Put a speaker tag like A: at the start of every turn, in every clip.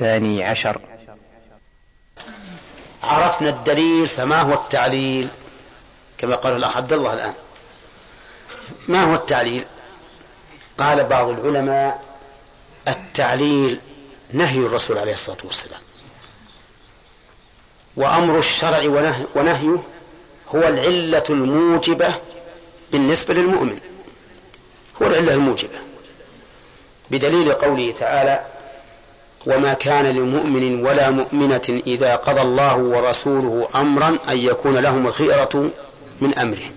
A: الثاني عشر.
B: عرفنا الدليل فما هو التعليل؟ كما قال الأخ عبد الله الآن. ما هو التعليل؟ قال بعض العلماء التعليل نهي الرسول عليه الصلاة والسلام. وأمر الشرع ونهيه هو العلة الموجبة بالنسبة للمؤمن. هو العلة الموجبة. بدليل قوله تعالى وما كان لمؤمن ولا مؤمنة إذا قضى الله ورسوله أمرا أن يكون لهم الخيرة من أمرهم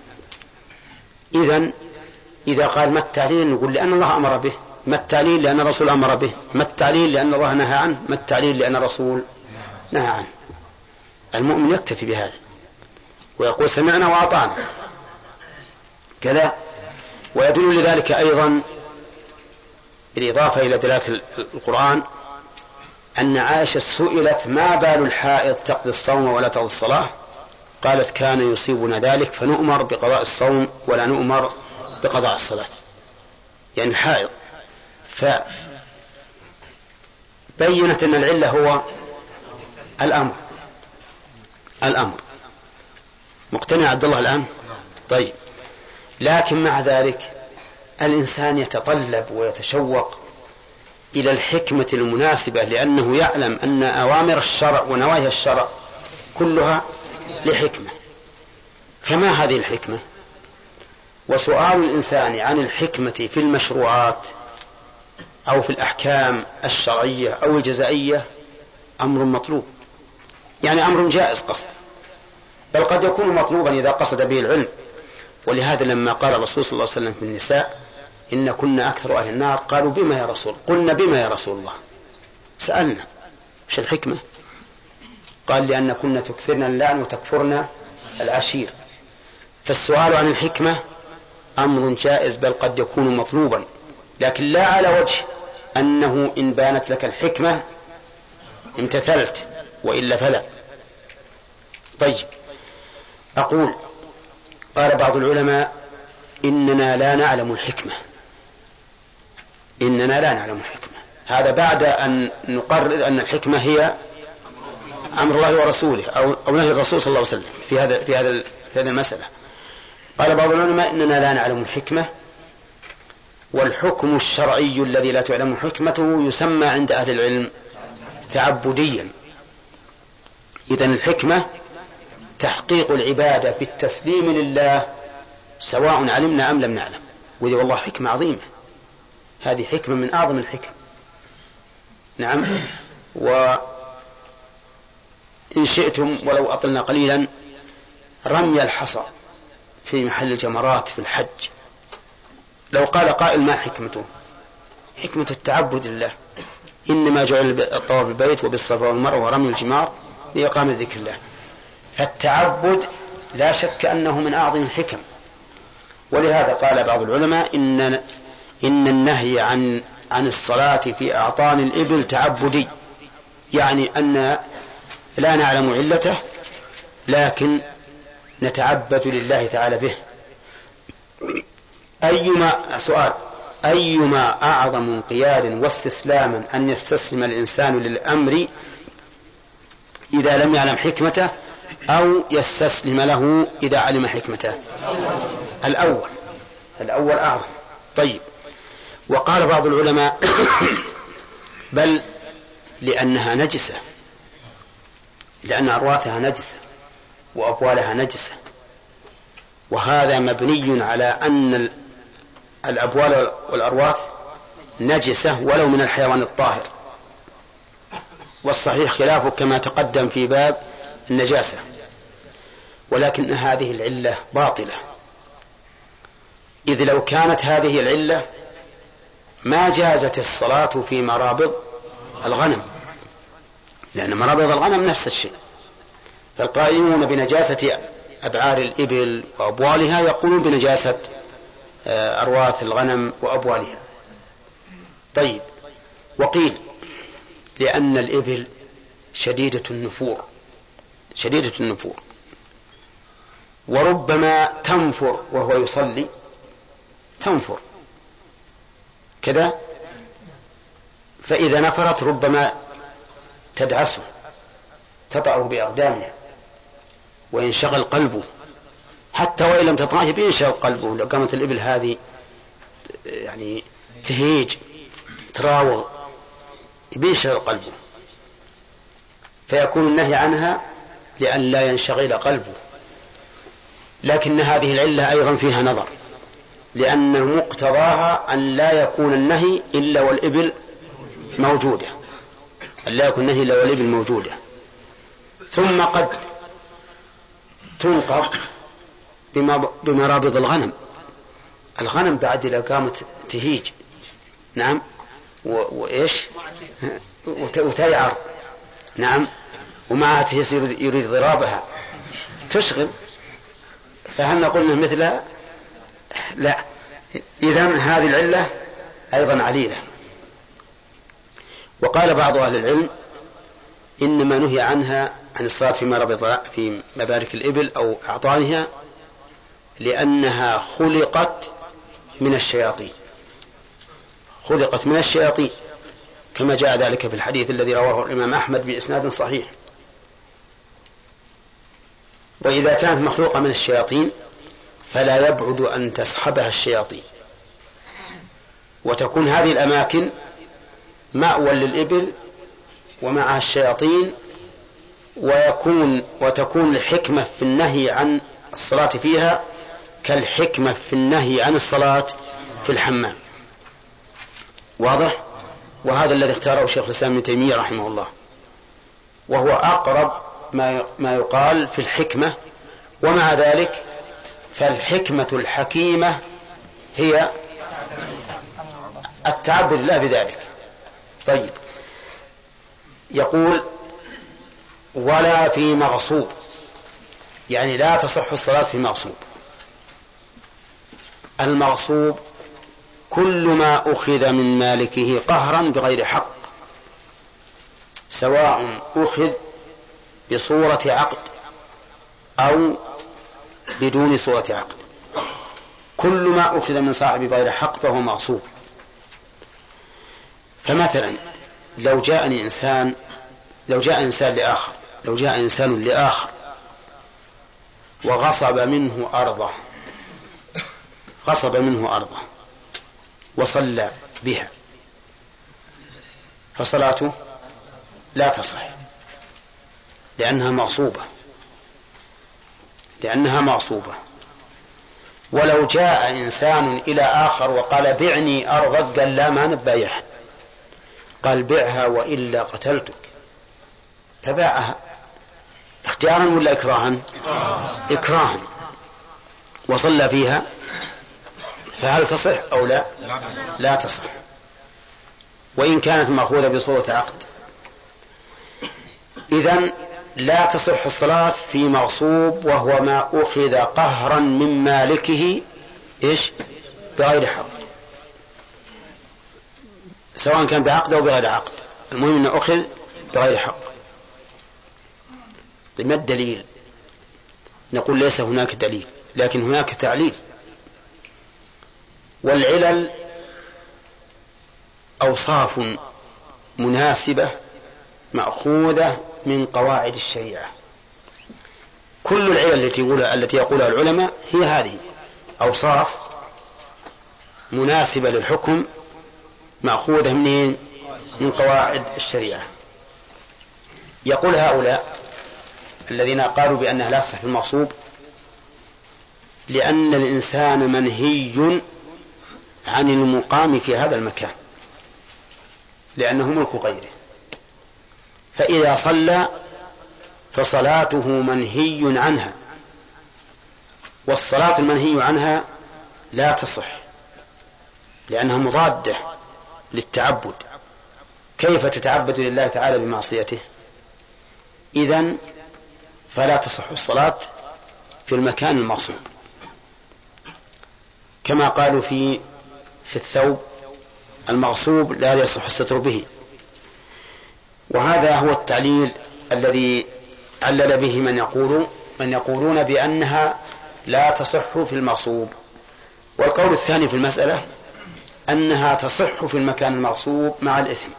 B: إذا إذا قال ما التعليل؟ نقول لأن الله أمر به. ما التعليل؟ لأن الرسول أمر به. ما التعليل؟ لأن الله نهى عنه. ما التعليل؟ لأن الرسول نهى عنه. المؤمن يكتفي بهذا. ويقول سمعنا وأطعنا. كذا. ويدل لذلك أيضا بالإضافة إلى دلالة القرآن أن عائشة سئلت ما بال الحائض تقضي الصوم ولا تقضي الصلاة؟ قالت كان يصيبنا ذلك فنؤمر بقضاء الصوم ولا نؤمر بقضاء الصلاة. يعني الحائض. فبينت أن العلة هو الأمر. الأمر. مقتنع عبد الله الآن؟ طيب. لكن مع ذلك الإنسان يتطلب ويتشوق إلى الحكمة المناسبة لأنه يعلم أن أوامر الشرع ونواهي الشرع كلها لحكمة. فما هذه الحكمة؟ وسؤال الإنسان عن الحكمة في المشروعات أو في الأحكام الشرعية أو الجزائية أمر مطلوب. يعني أمر جائز قصد بل قد يكون مطلوبا إذا قصد به العلم. ولهذا لما قال الرسول صلى الله عليه وسلم في النساء إن كنا أكثر أهل النار. قالوا بما يا رسول قلنا بما يا رسول الله. سألنا. وش الحكمة؟ قال لأن كنا تكثرن اللعن وتكفرن العشير. فالسؤال عن الحكمة أمر جائز بل قد يكون مطلوبا. لكن لا على وجه أنه إن بانت لك الحكمة امتثلت وإلا فلا. طيب. أقول قال بعض العلماء إننا لا نعلم الحكمة. إننا لا نعلم الحكمة. هذا بعد أن نقرر أن الحكمة هي أمر الله ورسوله أو أو نهي الرسول صلى الله عليه وسلم في هذا في هذا في هذه المسألة. قال بعض العلماء إننا لا نعلم الحكمة والحكم الشرعي الذي لا تعلم حكمته يسمى عند أهل العلم تعبديا. إذا الحكمة تحقيق العبادة بالتسليم لله سواء علمنا أم لم نعلم. وذي والله حكمة عظيمة. هذه حكمة من أعظم الحكم. نعم. وإن شئتم ولو أطلنا قليلا رمي الحصى في محل الجمرات في الحج. لو قال قائل ما حكمته؟ حكمة التعبد لله. إنما جعل الطواف بالبيت وبالصفا والمروة ورمي الجمار لإقامة ذكر الله. فالتعبد لا شك أنه من أعظم الحكم. ولهذا قال بعض العلماء إن إن النهي عن عن الصلاة في أعطان الإبل تعبدي. يعني أن لا نعلم علته لكن نتعبد لله تعالى به. أيما سؤال أيما أعظم انقياد واستسلاما أن يستسلم الإنسان للأمر إذا لم يعلم حكمته أو يستسلم له إذا علم حكمته؟ الأول الأول أعظم. طيب. وقال بعض العلماء بل لأنها نجسة لأن أرواثها نجسة وأبوالها نجسة. وهذا مبني على أن الأبوال والأرواث نجسة ولو من الحيوان الطاهر. والصحيح خلافه كما تقدم في باب النجاسة ولكن هذه العلة باطلة. إذ لو كانت هذه العلة ما جازت الصلاة في مرابض الغنم. لأن مرابض الغنم نفس الشيء. فالقائمون بنجاسة أبعار الإبل وأبوالها يقولون بنجاسة آه، أرواث الغنم وأبوالها. طيب وقيل لأن الإبل شديدة النفور شديدة النفور. وربما تنفر وهو يصلي تنفر. كذا فإذا نفرت ربما تدعسه تطأه بأقدامها وينشغل قلبه. حتى وإن لم تطعه بينشغل قلبه. لو قامت الإبل هذه يعني تهيج تراوغ بينشغل قلبه. فيكون النهي عنها لأن لا ينشغل قلبه. لكن هذه العلة أيضا فيها نظر. لأن مقتضاها أن لا يكون النهي إلا والإبل موجودة. أن لا يكون النهي إلا والإبل موجودة. ثم قد تنقض بمرابض الغنم. الغنم بعد إذا قامت تهيج. نعم. وإيش؟ وتيعر. نعم. ومعها تهيس يريد ضرابها. تشغل. فهل نقول مثلها؟ لا. إذا هذه العلة أيضا عليلة. وقال بعض أهل العلم إنما نهي عنها عن الصلاة في مربض في مبارك الإبل أو أعطانها لأنها خلقت من الشياطين. خلقت من الشياطين. كما جاء ذلك في الحديث الذي رواه الإمام أحمد بإسناد صحيح. وإذا كانت مخلوقة من الشياطين فلا يبعد أن تصحبها الشياطين. وتكون هذه الأماكن مأوى للإبل ومعها الشياطين ويكون وتكون الحكمة في النهي عن الصلاة فيها كالحكمة في النهي عن الصلاة في الحمام. واضح؟ وهذا الذي اختاره شيخ الإسلام ابن تيمية رحمه الله. وهو أقرب ما ما يقال في الحكمة ومع ذلك فالحكمة الحكيمة هي التعبد الله بذلك. طيب. يقول ولا في مغصوب. يعني لا تصح الصلاة في مغصوب. المغصوب كل ما أخذ من مالكه قهرا بغير حق. سواء أخذ بصورة عقد أو بدون صورة عقد. كل ما أخذ من صاحب بغير حق فهو مغصوب فمثلا لو جاءني إنسان لو جاء إنسان لآخر لو جاء إنسان لآخر وغصب منه أرضه غصب منه أرضه وصلى بها فصلاته لا تصح لأنها مغصوبة لأنها مغصوبة ولو جاء إنسان إلى آخر وقال بعني أرضك قال لا ما نبايعها قال بعها وإلا قتلتك. فباعها. اختيارا ولا إكراها؟ إكراها. وصلى فيها. فهل تصح أو لا؟ لا تصح. وإن كانت مأخوذة بصورة عقد. إذا لا تصح الصلاة في مغصوب وهو ما أخذ قهرا من مالكه إيش؟ بغير حق. سواء كان بعقد أو بغير عقد. المهم أنه أخذ بغير حق. ما الدليل؟ نقول ليس هناك دليل لكن هناك تعليل. والعلل أوصاف مناسبة مأخوذة من قواعد الشريعة. كل العلل التي يقولها التي يقولها العلماء هي هذه. أوصاف مناسبة للحكم مأخوذة منين؟ من قواعد الشريعة. يقول هؤلاء الذين قالوا بأنها لا تصح المغصوب لأن الإنسان منهي عن المقام في هذا المكان لأنه ملك غيره. فإذا صلى فصلاته منهي عنها والصلاة المنهي عنها لا تصح لأنها مضادة للتعبد. كيف تتعبد لله تعالى بمعصيته؟ إذا فلا تصح الصلاة في المكان المغصوب كما قالوا في في الثوب المغصوب لا يصح الستر به. وهذا هو التعليل الذي علل به من يقول من يقولون بأنها لا تصح في المغصوب. والقول الثاني في المسألة أنها تصح في المكان المغصوب مع الإثم.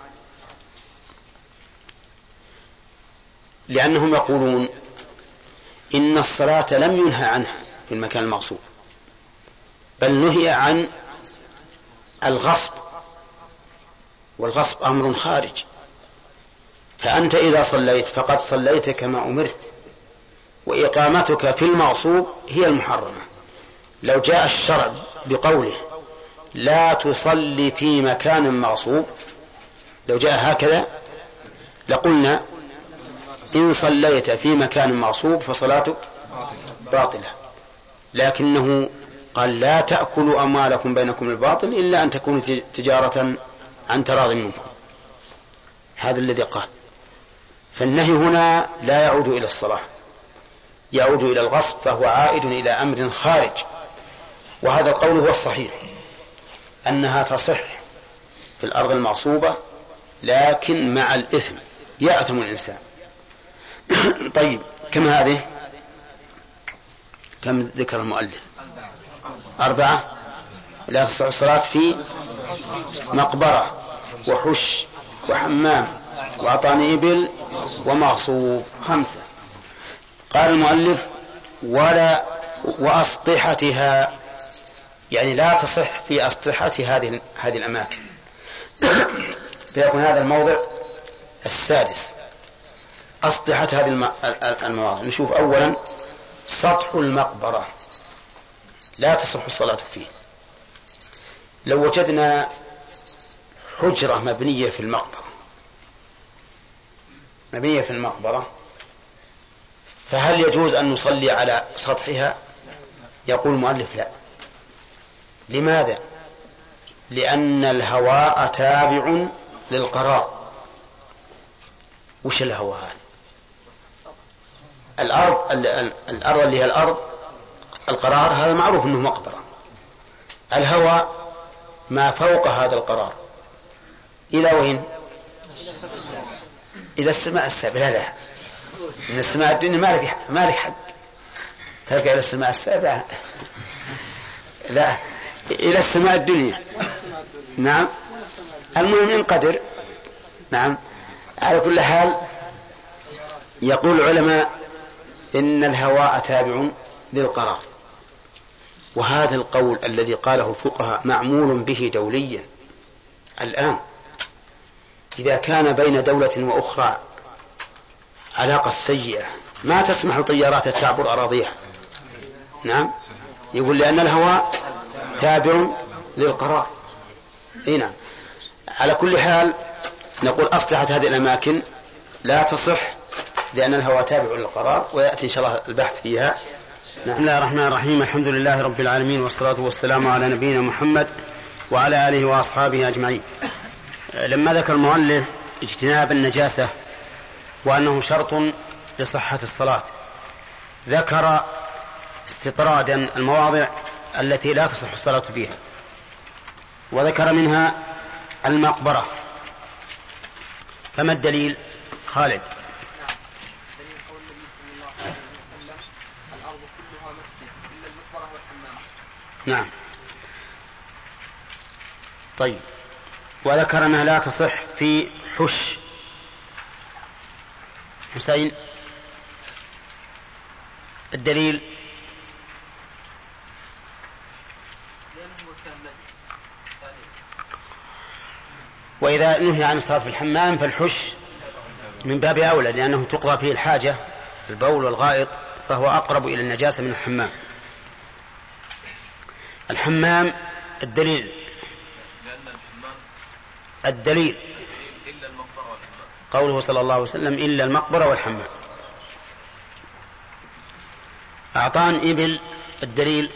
B: لأنهم يقولون إن الصلاة لم ينهى عنها في المكان المغصوب بل نهي عن الغصب والغصب أمر خارج. فأنت إذا صليت فقد صليت كما أمرت وإقامتك في المغصوب هي المحرمة. لو جاء الشرع بقوله لا تصلي في مكان مغصوب لو جاء هكذا لقلنا إن صليت في مكان مغصوب فصلاتك باطلة. لكنه قال لا تأكلوا أموالكم بينكم الباطل إلا أن تكون تجارة عن تراض منكم. هذا الذي قال. فالنهي هنا لا يعود إلى الصلاة. يعود إلى الغصب فهو عائد إلى أمر خارج. وهذا القول هو الصحيح أنها تصح في الأرض المغصوبة لكن مع الإثم. يأثم الإنسان. طيب كم هذه؟ كم ذكر المؤلف؟ أربعة. لا تصح الصلاة في مقبرة وحش وحمام. وعطان إبل ومغصوب خمسة. قال المؤلف ولا وأسطحتها يعني لا تصح في أسطحة هذه هذه الأماكن. فيكون هذا الموضع السادس. أسطحة هذه المواضع. نشوف أولا سطح المقبرة. لا تصح الصلاة فيه. لو وجدنا حجرة مبنية في المقبرة مبنية في المقبرة. فهل يجوز أن نصلي على سطحها؟ يقول المؤلف لا. لماذا؟ لأن الهواء تابع للقرار وش الهواء هذا؟ الأرض الأرض اللي هي الأرض القرار هذا معروف أنه مقبرة. الهواء ما فوق هذا القرار. إلى وين؟ إلى السماء السابعة لا لا من السماء الدنيا ما لك حق ترجع إلى السماء السابعة لا. إلى السماء الدنيا. نعم. المهم إن قدر. نعم. على كل حال يقول العلماء إن الهواء تابع للقرار. وهذا القول الذي قاله الفقهاء معمول به دوليا. الآن إذا كان بين دولة وأخرى علاقة سيئة ما تسمح الطيارات تعبر أراضيها. نعم؟ يقول لأن الهواء تابع للقرار. إي نعم. على كل حال نقول أصلحت هذه الأماكن. لا تصح لأن الهواء تابع للقرار ويأتي إن شاء الله البحث فيها. نعم. بسم الله الرحمن الرحيم. الحمد لله رب العالمين والصلاة والسلام على نبينا محمد وعلى آله وأصحابه أجمعين. لما ذكر المؤلف اجتناب النجاسة وأنه شرط لصحة الصلاة ذكر استطرادا المواضع التي لا تصح الصلاة فيها وذكر منها المقبرة. فما الدليل؟ خالد. نعم. طيب. وذكر أنها لا تصح في حش. حسين الدليل. وإذا نهي عن الصلاة في الحمام فالحش من باب أولى لأنه تقضى فيه الحاجة البول والغائط فهو أقرب إلى النجاسة من الحمام. الحمام الدليل. الدليل. قوله صلى الله عليه وسلم إلا المقبرة والحمام. أعطان إبل الدليل.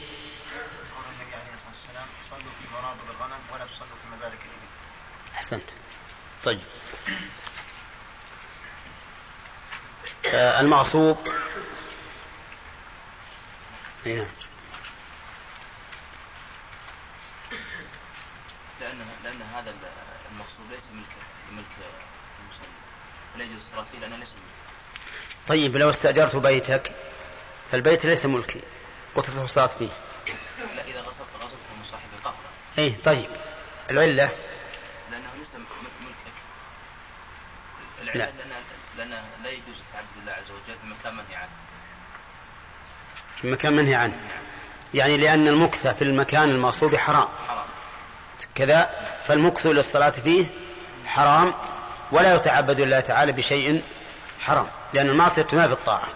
B: أحسنت. طيب. آه المعصوب. نعم
A: لأن لأن هذا المغصوب ليس ملك ملك المصلي ولا يجوز الصلاة فيه لأنه ليس ملك.
B: طيب لو استأجرت بيتك فالبيت ليس ملكي وتصح الصلاة فيه.
A: لا إذا غصبت غصبت من صاحب
B: أي طيب. العلة؟
A: لأنه ليس ملكك. لا. لأن لأن لا يجوز التعبد لله عز وجل في مكان منهي عنه.
B: في مكان منهي عنه. يعني لأن المكث في المكان المغصوب حرام. حرام. كذا فالمكث للصلاة فيه حرام ولا يتعبد الله تعالى بشيء حرام لأن المعصية تنافي الطاعة.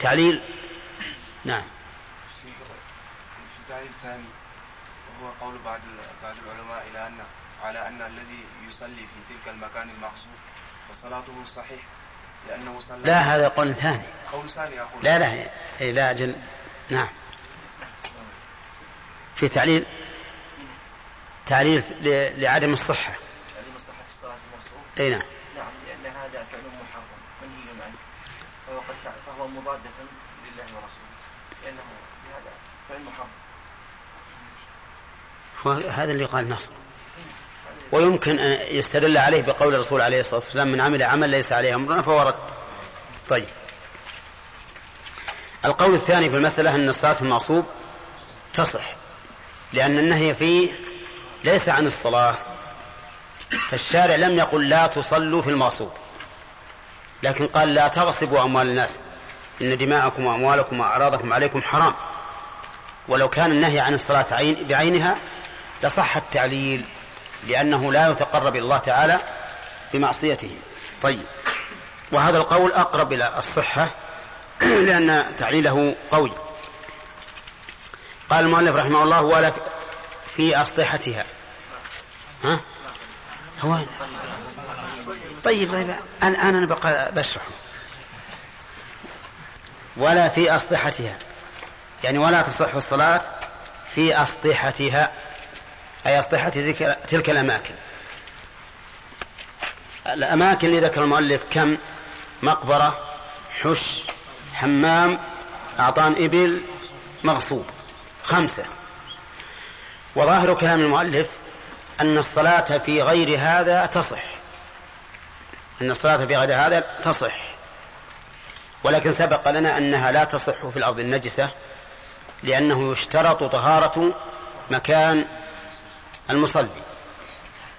B: تعليل؟ نعم.
C: في تعليل ثاني وهو قول بعض بعض العلماء إلى أن على أن الذي يصلي في تلك المكان المقصود فصلاته صحيحة لأنه صلى
B: لا هذا قول ثاني.
C: قول ثاني أقول.
B: لا لا لا أجل نعم. في تعليل؟ تعليل لعدم الصحة.
D: عدم الصحة في الصلاة المصروف
B: أي نعم.
D: نعم لأن هذا فعل محرم منهي عنه. فهو قد فهو مضادة لله ورسوله. لأنه هذا فعل محرم.
B: هذا اللي قال نصر. ويمكن أن يستدل عليه بقول الرسول عليه الصلاة والسلام من عمل عمل ليس عليه أمرنا فهو رد. طيب. القول الثاني في المسألة أن الصلاة في المعصوب تصح لأن النهي فيه ليس عن الصلاة فالشارع لم يقل لا تصلوا في المغصوب لكن قال لا تغصبوا أموال الناس إن دماءكم وأموالكم وأعراضكم عليكم حرام. ولو كان النهي عن الصلاة عين بعينها لصح التعليل لأنه لا يتقرب إلى الله تعالى بمعصيته. طيب وهذا القول أقرب إلى الصحة لأن تعليله قوي. قال المؤلف رحمه الله ولا في أسطحتها ها؟ هو طيب طيب الآن أنا بقى بشرحه ولا في أسطحتها يعني ولا تصح الصلاة في أسطحتها أي أسطحة تلك الأماكن. الأماكن اللي ذكر المؤلف كم؟ مقبرة حش حمام أعطان إبل مغصوب. خمسة. وظاهر كلام المؤلف أن الصلاة في غير هذا تصح. أن الصلاة في غير هذا تصح. ولكن سبق لنا أنها لا تصح في الأرض النجسة لأنه يشترط طهارة مكان المصلي.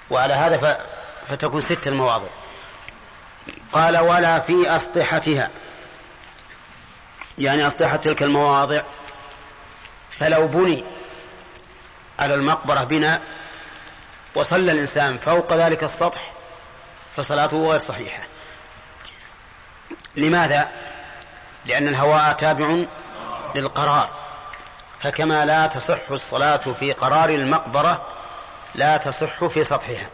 B: وعلى هذا فتكون ست المواضع. قال ولا في أسطحتها. يعني أسطحة تلك المواضع فلو بني على المقبرة بناء وصلى الإنسان فوق ذلك السطح فصلاته غير صحيحة. لماذا؟ لأن الهواء تابع للقرار. فكما لا تصح الصلاة في قرار المقبرة لا تصح في سطحها.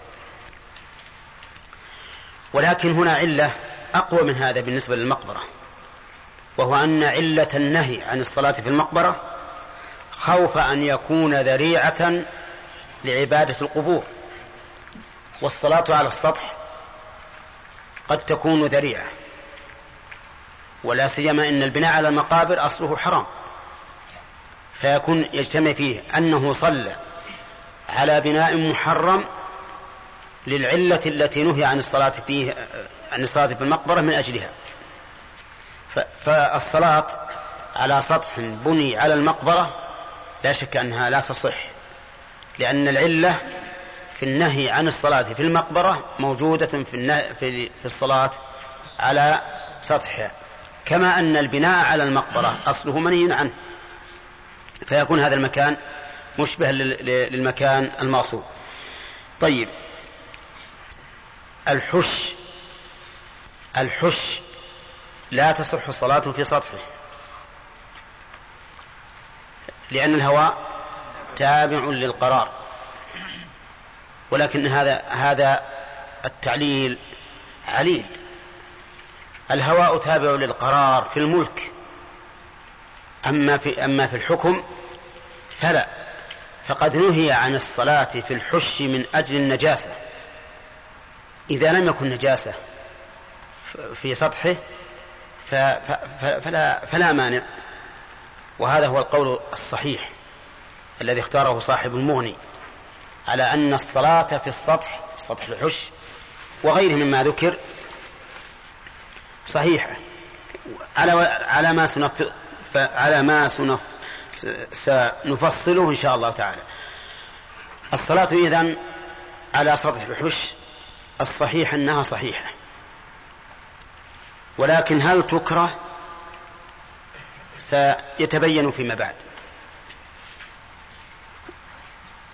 B: ولكن هنا علة أقوى من هذا بالنسبة للمقبرة وهو أن علة النهي عن الصلاة في المقبرة خوف أن يكون ذريعة لعبادة القبور. والصلاة على السطح قد تكون ذريعة. ولا سيما أن البناء على المقابر أصله حرام. فيكون يجتمع فيه أنه صلى على بناء محرم للعلة التي نهي عن الصلاة فيه عن الصلاة في المقبرة من أجلها. فالصلاة على سطح بني على المقبرة لا شك أنها لا تصح لأن العلة في النهي عن الصلاة في المقبرة موجودة في, في, في الصلاة على سطحها. كما أن البناء على المقبرة أصله منهي عنه فيكون هذا المكان مشبه للمكان المغصوب طيب الحش الحش لا تصح الصلاة في سطحه. لأن الهواء تابع للقرار. ولكن هذا هذا التعليل عليل. الهواء تابع للقرار في الملك. أما في أما في الحكم فلا. فقد نهي عن الصلاة في الحش من أجل النجاسة. إذا لم يكن نجاسة في سطحه فلا, فلا مانع. وهذا هو القول الصحيح الذي اختاره صاحب المغني على أن الصلاة في السطح سطح الحش وغيره مما ذكر صحيحة. على على ما سنف على ما سنف سنفصله إن شاء الله تعالى. الصلاة إذن على سطح الحش الصحيح أنها صحيحة. ولكن هل تكره سيتبين فيما بعد.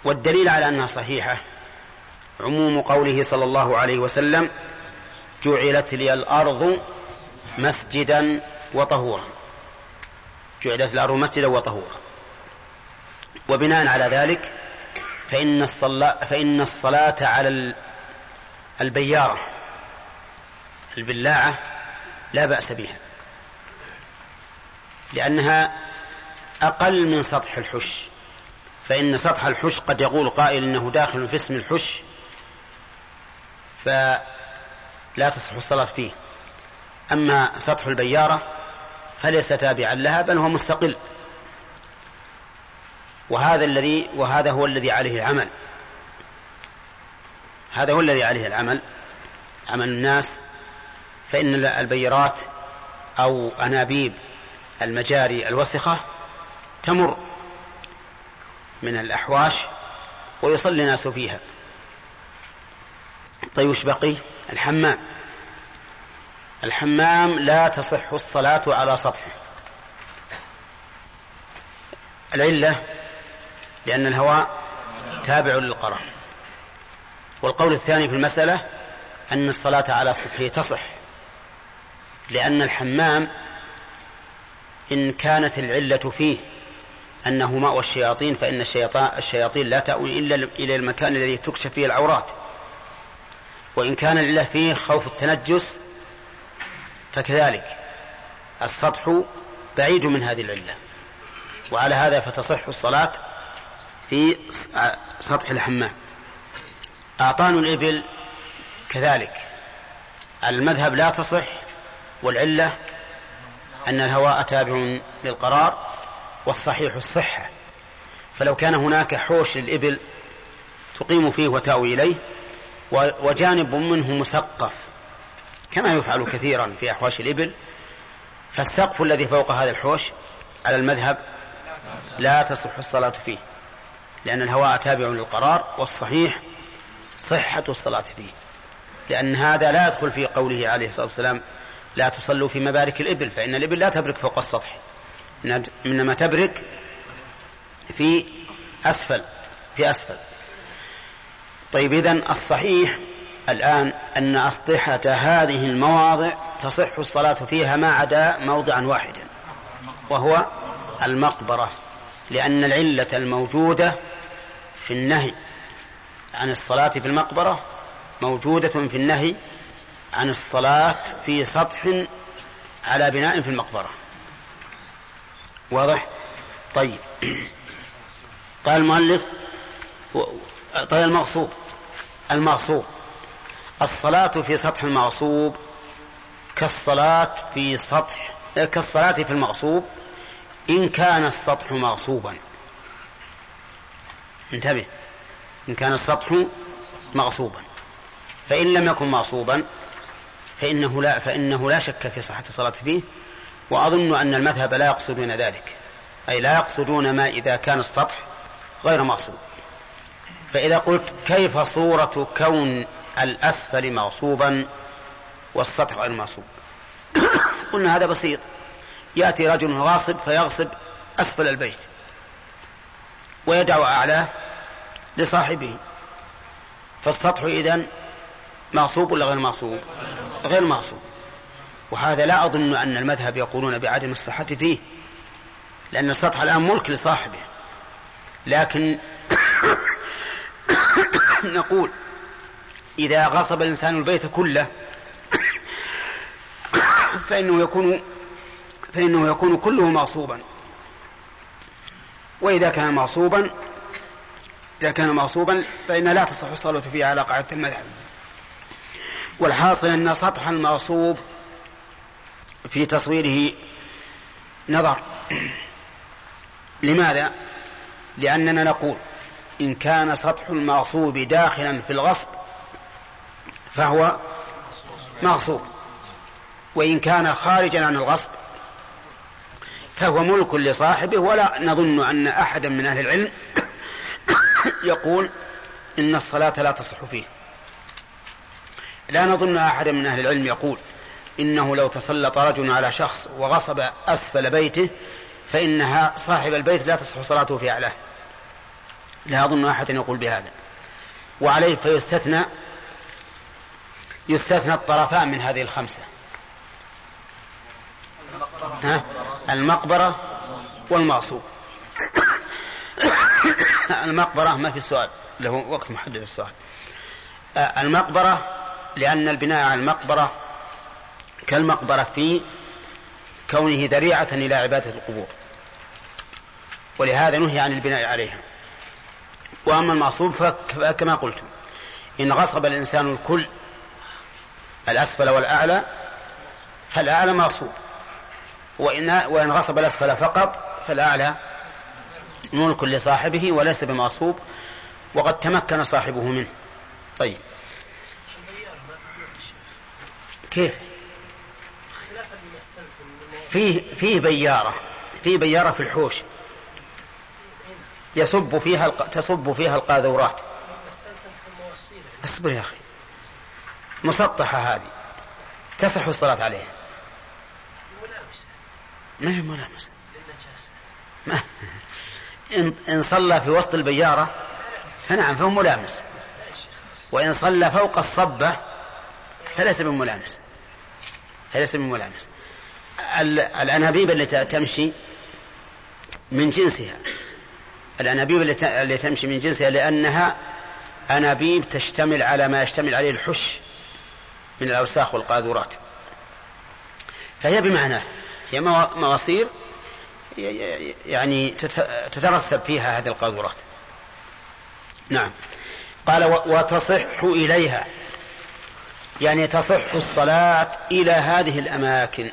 B: والدليل على أنها صحيحة عموم قوله صلى الله عليه وسلم جعلت لي الأرض مسجدا وطهورا. جعلت الأرض مسجدا وطهورا. وبناء على ذلك فإن الصلاة, فإن الصلاة على البيارة البلاعة لا بأس بها. لأنها أقل من سطح الحش. فإن سطح الحش قد يقول قائل إنه داخل في اسم الحش فلا تصح الصلاة فيه. أما سطح البيارة فليس تابعا لها بل هو مستقل. وهذا الذي وهذا هو الذي عليه العمل. هذا هو الذي عليه العمل عمل الناس. فإن البيرات أو أنابيب المجاري الوسخة تمر من الأحواش ويصلي الناس فيها. طيب وش بقي؟ الحمام. الحمام لا تصح الصلاة على سطحه. العلة لأن الهواء تابع للقرار. والقول الثاني في المسألة أن الصلاة على سطحه تصح لأن الحمام إن كانت العلة فيه أنه ماء الشياطين فإن الشياطين لا تأوي إلا إلى المكان الذي تكشف فيه العورات. وإن كان العلة فيه خوف التنجس فكذلك السطح بعيد من هذه العلة. وعلى هذا فتصح الصلاة في سطح الحمام. أعطان الإبل كذلك. المذهب لا تصح والعلة أن الهواء تابع للقرار والصحيح الصحة. فلو كان هناك حوش للإبل تقيم فيه وتأوي إليه وجانب منه مسقف كما يفعل كثيرا في أحواش الإبل فالسقف الذي فوق هذا الحوش على المذهب لا تصح الصلاة فيه لأن الهواء تابع للقرار والصحيح صحة الصلاة فيه لأن هذا لا يدخل في قوله عليه الصلاة والسلام لا تصلوا في مبارك الإبل فإن الإبل لا تبرك فوق السطح. إنما تبرك في أسفل في أسفل. طيب إذن الصحيح الآن أن أسطحة هذه المواضع تصح الصلاة فيها ما عدا موضعا واحدا وهو المقبرة لأن العلة الموجودة في النهي عن الصلاة في المقبرة موجودة في النهي عن الصلاة في سطح على بناء في المقبرة. واضح؟ طيب. قال المؤلف طيب المغصوب المغصوب. الصلاة في سطح المغصوب كالصلاة في سطح كالصلاة في المغصوب إن كان السطح مغصوبا. انتبه. إن كان السطح مغصوبا. فإن لم يكن مغصوبا فإنه لا فإنه لا شك في صحة الصلاة فيه وأظن أن المذهب لا يقصدون ذلك أي لا يقصدون ما إذا كان السطح غير مغصوب فإذا قلت كيف صورة كون الأسفل مغصوبا والسطح غير مغصوب؟ قلنا هذا بسيط. يأتي رجل غاصب فيغصب أسفل البيت ويدع أعلاه لصاحبه فالسطح إذن مغصوب ولا غير مغصوب؟ غير مغصوب. وهذا لا أظن أن المذهب يقولون بعدم الصحة فيه لأن السطح الآن ملك لصاحبه. لكن نقول إذا غصب الإنسان البيت كله فإنه يكون فإنه يكون كله مغصوبا. وإذا كان مغصوبا إذا كان مغصوبا فإن لا تصح الصلاة فيه على قاعدة المذهب. والحاصل أن سطح المغصوب في تصويره نظر لماذا؟ لأننا نقول إن كان سطح المغصوب داخلا في الغصب فهو مغصوب وإن كان خارجا عن الغصب فهو ملك لصاحبه ولا نظن أن أحدا من أهل العلم يقول إن الصلاة لا تصح فيه لا نظن أحدا من أهل العلم يقول إنه لو تسلط رجل على شخص وغصب أسفل بيته فإنها صاحب البيت لا تصح صلاته في أعلاه. لا أظن أحد يقول بهذا. وعليه فيستثنى يستثنى الطرفان من هذه الخمسة. ها؟ المقبرة والمغصوب. المقبرة ما في سؤال له وقت محدد السؤال. المقبرة لأن البناء على المقبرة كالمقبرة في كونه ذريعة إلى عبادة القبور. ولهذا نهي عن البناء عليها. وأما المعصوب فكما قلت إن غصب الإنسان الكل الأسفل والأعلى فالأعلى معصوب وإن, وإن غصب الأسفل فقط فالأعلى ملك لصاحبه وليس بمعصوب وقد تمكن صاحبه منه. طيب. كيف؟ فيه فيه بيارة فيه بيارة في الحوش. يصب فيها تصب فيها القاذورات. اصبر يا أخي. مسطحة هذه. تصح الصلاة عليها. ما هي ملامسة؟ ما إن, إن صلى في وسط البيارة فنعم فهو ملامس. وإن صلى فوق الصبة فليس بملامس. فليس بملامس الأنابيب التي تمشي من جنسها. الأنابيب التي تمشي من جنسها لأنها أنابيب تشتمل على ما يشتمل عليه الحش من الأوساخ والقاذورات. فهي بمعناه هي مواسير يعني تترسب فيها هذه القاذورات. نعم. قال وتصح إليها. يعني تصح الصلاة إلى هذه الأماكن.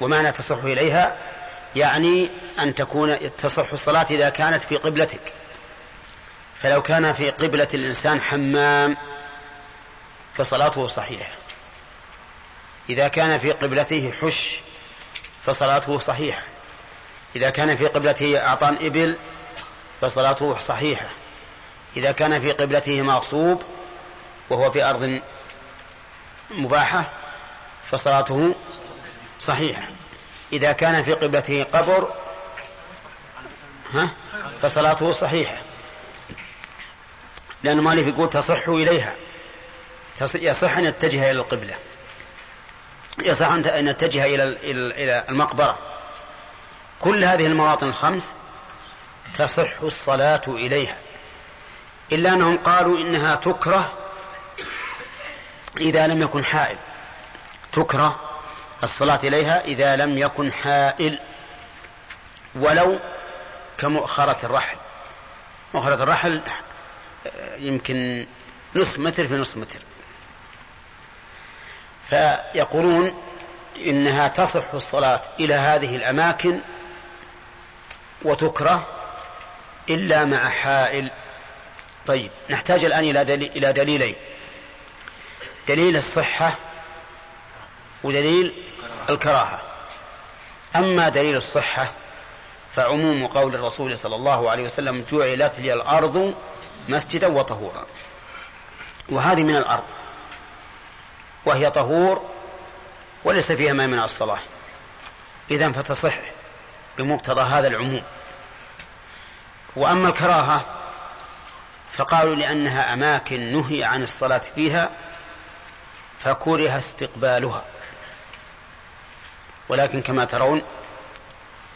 B: ومعنى تصح إليها يعني أن تكون تصح الصلاة إذا كانت في قبلتك. فلو كان في قبلة الإنسان حمام فصلاته صحيحة. إذا كان في قبلته حش فصلاته صحيحة. إذا كان في قبلته أعطان إبل فصلاته صحيحة. إذا كان في قبلته مغصوب وهو في أرض مباحة فصلاته صحيحة. إذا كان في قبلته قبر ها فصلاته صحيحة. لأن المؤلف يقول تصح إليها. يصح أن يتجه إلى القبلة. يصح أن نتجه إلى إلى المقبرة. كل هذه المواطن الخمس تصح الصلاة إليها. إلا أنهم قالوا إنها تكره إذا لم يكن حائل. تكره الصلاة إليها إذا لم يكن حائل. ولو كمؤخرة الرحل. مؤخرة الرحل يمكن نصف متر في نصف متر. فيقولون إنها تصح الصلاة إلى هذه الأماكن وتكره إلا مع حائل. طيب نحتاج الآن إلى دليلين. دليل الصحة ودليل الكراهة. أما دليل الصحة فعموم قول الرسول صلى الله عليه وسلم جعلت لي الأرض مسجدا وطهورا. وهذه من الأرض. وهي طهور وليس فيها ما من الصلاة. إذا فتصح بمقتضى هذا العموم. وأما الكراهة فقالوا لأنها أماكن نهي عن الصلاة فيها فكره استقبالها. ولكن كما ترون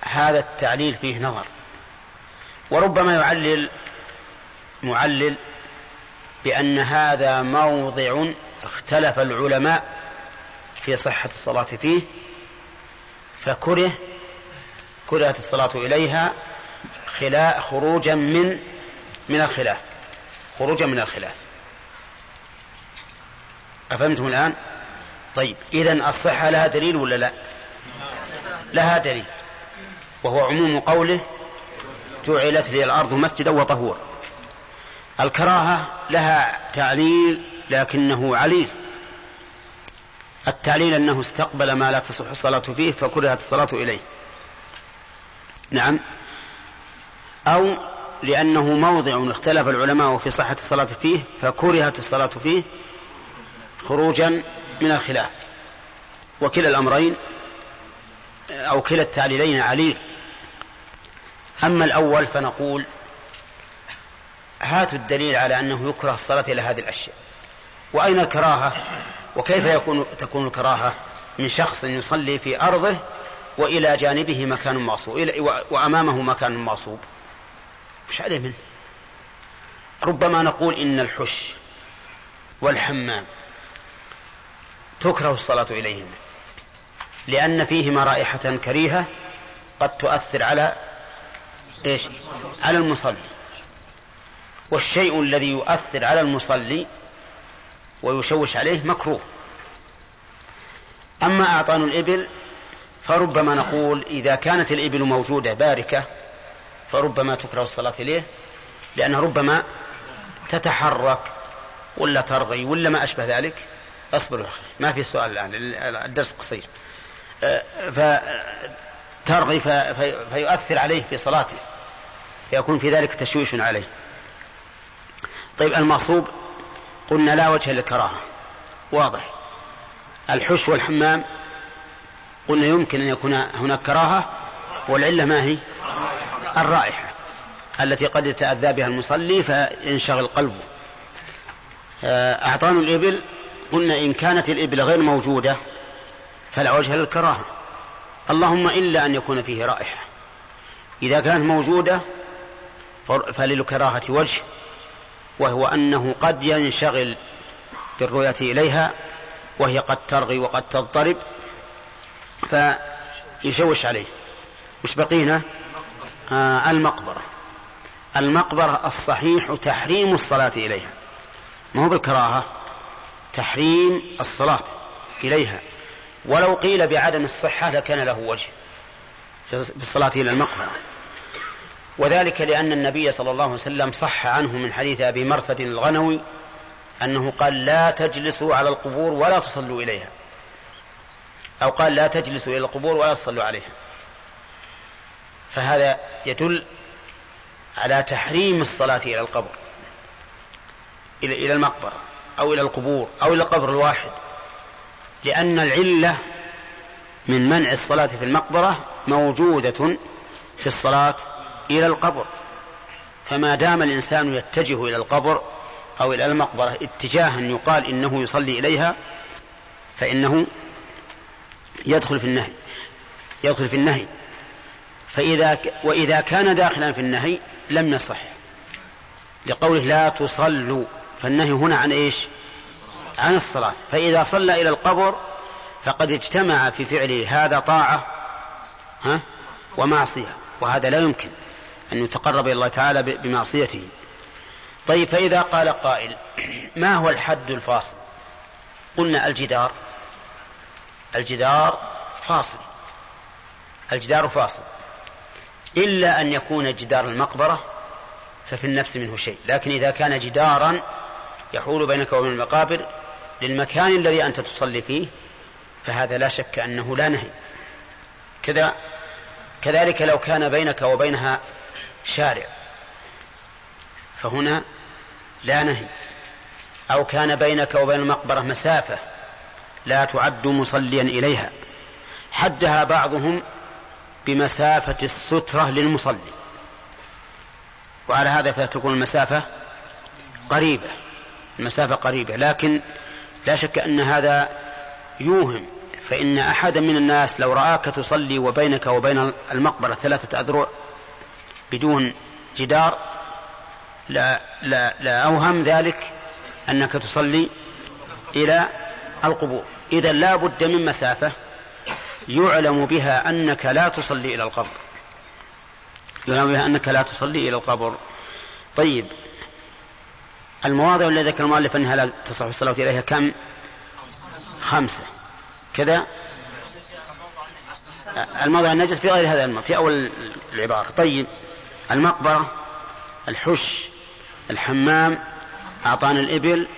B: هذا التعليل فيه نظر. وربما يعلل معلل بأن هذا موضع اختلف العلماء في صحة الصلاة فيه فكره كرهت الصلاة إليها خلا خروجا من من الخلاف. خروجا من الخلاف. أفهمتم الآن؟ طيب إذا الصحة لها دليل ولا لا؟ لها دليل. وهو عموم قوله جعلت لي الأرض مسجدا وطهورا. الكراهة لها تعليل لكنه عليل. التعليل أنه استقبل ما لا تصح الصلاة فيه فكرهت الصلاة إليه. نعم. أو لأنه موضع اختلف العلماء في صحة الصلاة فيه فكرهت الصلاة فيه خروجا من الخلاف. وكلا الأمرين أو كلا التعليلين عليل أما الأول فنقول هاتوا الدليل على أنه يكره الصلاة إلى هذه الأشياء. وأين الكراهة؟ وكيف يكون تكون الكراهة؟ من شخص يصلي في أرضه وإلى جانبه مكان معصوب وأمامه مكان معصوب. مش عليه منه؟ ربما نقول إن الحش والحمام تكره الصلاة إليهما لأن فيهما رائحة كريهة قد تؤثر على إيش؟ على المصلي. والشيء الذي يؤثر على المصلي ويشوش عليه مكروه. أما أعطان الإبل فربما نقول إذا كانت الإبل موجودة باركة فربما تكره الصلاة إليه لأنها ربما تتحرك ولا ترغي ولا ما أشبه ذلك. اصبر يا أخي ما في سؤال الآن الدرس قصير. أه، فترغي فيؤثر عليه في صلاته فيكون في ذلك تشويش عليه. طيب المغصوب قلنا لا وجه للكراهة واضح. الحش والحمام قلنا يمكن أن يكون هناك كراهة والعلة ما هي؟ الرائحة التي قد يتأذى بها المصلي فينشغل قلبه. آه، أعطان الإبل قلنا إن كانت الإبل غير موجودة فلا وجه للكراهة. اللهم إلا أن يكون فيه رائحة. إذا كانت موجودة فللكراهة وجه وهو أنه قد ينشغل بالرؤية إليها وهي قد ترغي وقد تضطرب فيشوش عليه. مش بقينا؟ آه المقبرة. المقبرة الصحيح تحريم الصلاة إليها. ما هو بالكراهة؟ تحريم الصلاة إليها. ولو قيل بعدم الصحة لكان له وجه في الصلاة إلى المقبرة. وذلك لأن النبي صلى الله عليه وسلم صح عنه من حديث أبي مرثد الغنوي أنه قال لا تجلسوا على القبور ولا تصلوا إليها. أو قال لا تجلسوا إلى القبور ولا تصلوا عليها. فهذا يدل على تحريم الصلاة إلى القبر إلى المقبرة. أو إلى القبور أو إلى القبر الواحد لأن العلة من منع الصلاة في المقبرة موجودة في الصلاة إلى القبر. فما دام الإنسان يتجه إلى القبر أو إلى المقبرة اتجاها يقال إنه يصلي إليها فإنه يدخل في النهي يدخل في النهي. فإذا وإذا كان داخلا في النهي لم يصح لقوله لا تصلوا. فالنهي هنا عن إيش؟ عن الصلاة. فإذا صلى إلى القبر فقد اجتمع في فعله هذا طاعة ها؟ ومعصية. وهذا لا يمكن أن يتقرب إلى الله تعالى بمعصيته. طيب فإذا قال قائل ما هو الحد الفاصل؟ قلنا الجدار. الجدار فاصل. الجدار فاصل. إلا أن يكون جدار المقبرة ففي النفس منه شيء. لكن إذا كان جدارا يحول بينك وبين المقابر للمكان الذي أنت تصلي فيه فهذا لا شك أنه لا نهي. كذا كذلك لو كان بينك وبينها شارع فهنا لا نهي. أو كان بينك وبين المقبرة مسافة لا تعد مصليا إليها. حدها بعضهم بمسافة السترة للمصلي. وعلى هذا فتكون المسافة قريبة. المسافة قريبة لكن لا شك أن هذا يوهم فإن أحدا من الناس لو رآك تصلي وبينك وبين المقبرة ثلاثة أذرع بدون جدار لا, لا, لا أوهم ذلك أنك تصلي إلى القبور. إذا لا بد من مسافة يعلم بها أنك لا تصلي إلى القبر. يعلم بها أنك لا تصلي إلى القبر. طيب المواضع التي ذكر المؤلف أنها لا تصح الصلاة إليها كم؟ خمسة. كذا؟ الموضع النجس في غير هذا الموضع في أول العبارة. طيب المقبرة الحش الحمام أعطان الإبل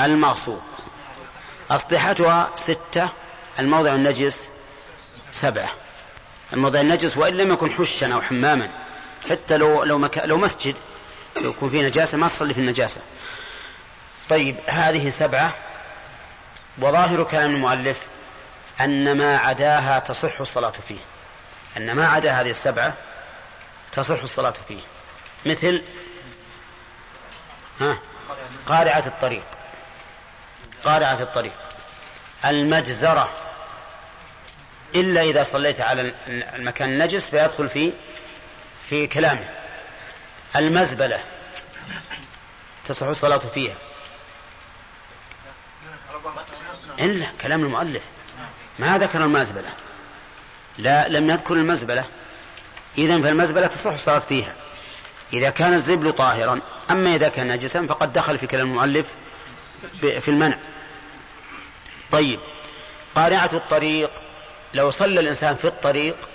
B: المغصوب. أسطحتها ستة الموضع النجس سبعة. الموضع النجس وإن لم يكن حشا أو حماما حتى لو لو, مكا لو مسجد لو يكون فيه نجاسة ما تصلي في النجاسة. طيب هذه سبعة. وظاهر كلام المؤلف أن ما عداها تصح الصلاة فيه. أن ما عدا هذه السبعة تصح الصلاة فيه. مثل ها؟ قارعة الطريق. قارعة الطريق. المجزرة. إلا إذا صليت على المكان النجس فيدخل في في كلامه. المزبلة. تصح الصلاة فيها. إلا كلام المؤلف. ما ذكر المزبلة. لا لم يذكر المزبلة. إذا فالمزبلة تصح الصلاة فيها. إذا كان الزبل طاهرا أما إذا كان نجسا فقد دخل في كلام المؤلف في المنع. طيب. قارعة الطريق. لو صلى الإنسان في الطريق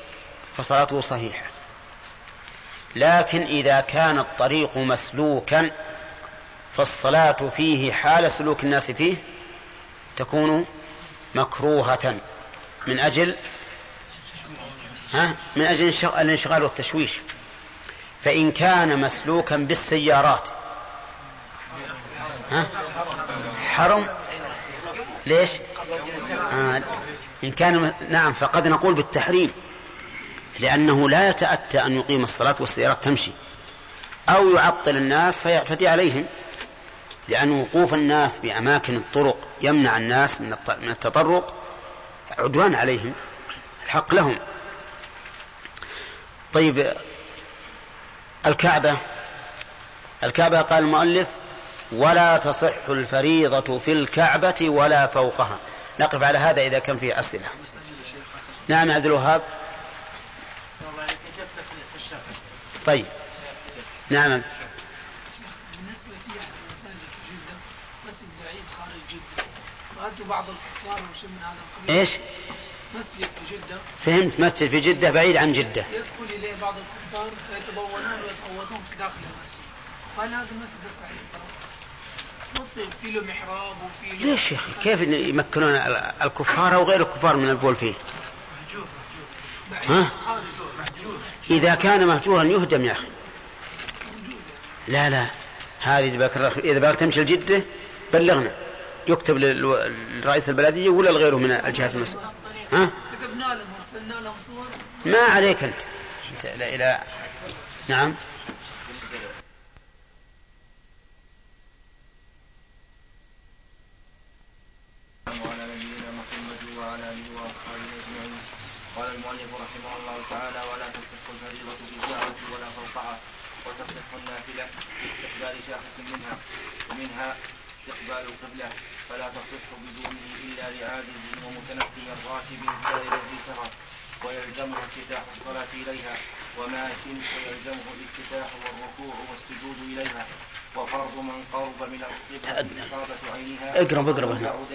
B: فصلاته صحيحة. لكن إذا كان الطريق مسلوكا فالصلاة فيه حال سلوك الناس فيه تكون مكروهة. من أجل ها؟ من أجل الانشغال والتشويش. فإن كان مسلوكا بالسيارات. ها؟ حرم؟ ليش؟ آه إن كان نعم فقد نقول بالتحريم. لأنه لا يتأتى أن يقيم الصلاة والسيارات تمشي. أو يعطل الناس فيعتدي عليهم. لأن وقوف الناس بأماكن الطرق يمنع الناس من التطرق عدوان عليهم الحق لهم. طيب الكعبة. الكعبة قال المؤلف ولا تصح الفريضة في الكعبة ولا فوقها. نقف على هذا إذا كان فيه أسئلة. نعم عبد الوهاب. طيب. نعم.
E: بالنسبة في في جدة مسجد بعيد خارج جدة. رأيت بعض الكفار وشيء من هذا القبيل.
B: إيش؟
E: مسجد في جدة.
B: فهمت. مسجد في جدة بعيد عن جدة.
E: يدخل إليه بعض الكفار فيتبولون ويتغوطون في داخل المسجد. قال هذا المسجد يصلح للصلاة مطلب في له محراب وفي
B: ليش يا أخي؟ كيف يمكنون الكفار أو غير الكفار من البول فيه؟ ها؟ إذا كان مهجورا يهدم يا أخي. لا لا. هذه إذا باك تمشي الجدة بلغنا. يكتب لرئيس البلدية ولا لغيره من الجهات المسؤولة ها؟
E: كتبنا لهم وارسلنا لهم صور.
B: ما عليك أنت, أنت إلى إلى نعم.
D: وعلى نبينا محمد وعلى آله وأصحابه أجمعين. قال المؤلف رحمه الله تعالى ولا تصح الفريضه بالجهره ولا فوقها وتصح النافله باستقبال شاخص منها ومنها استقبال القبلة. فلا تصح بدونه إلا لعاجز ومتنفي راكب سائر في سفر ويلزمه افتتاح الصلاة إليها وماش ويلزمه الافتتاح والركوع والسجود إليها. وفرض من قرب من القبلة إصابة عينها
B: اقرب اقرب هنا.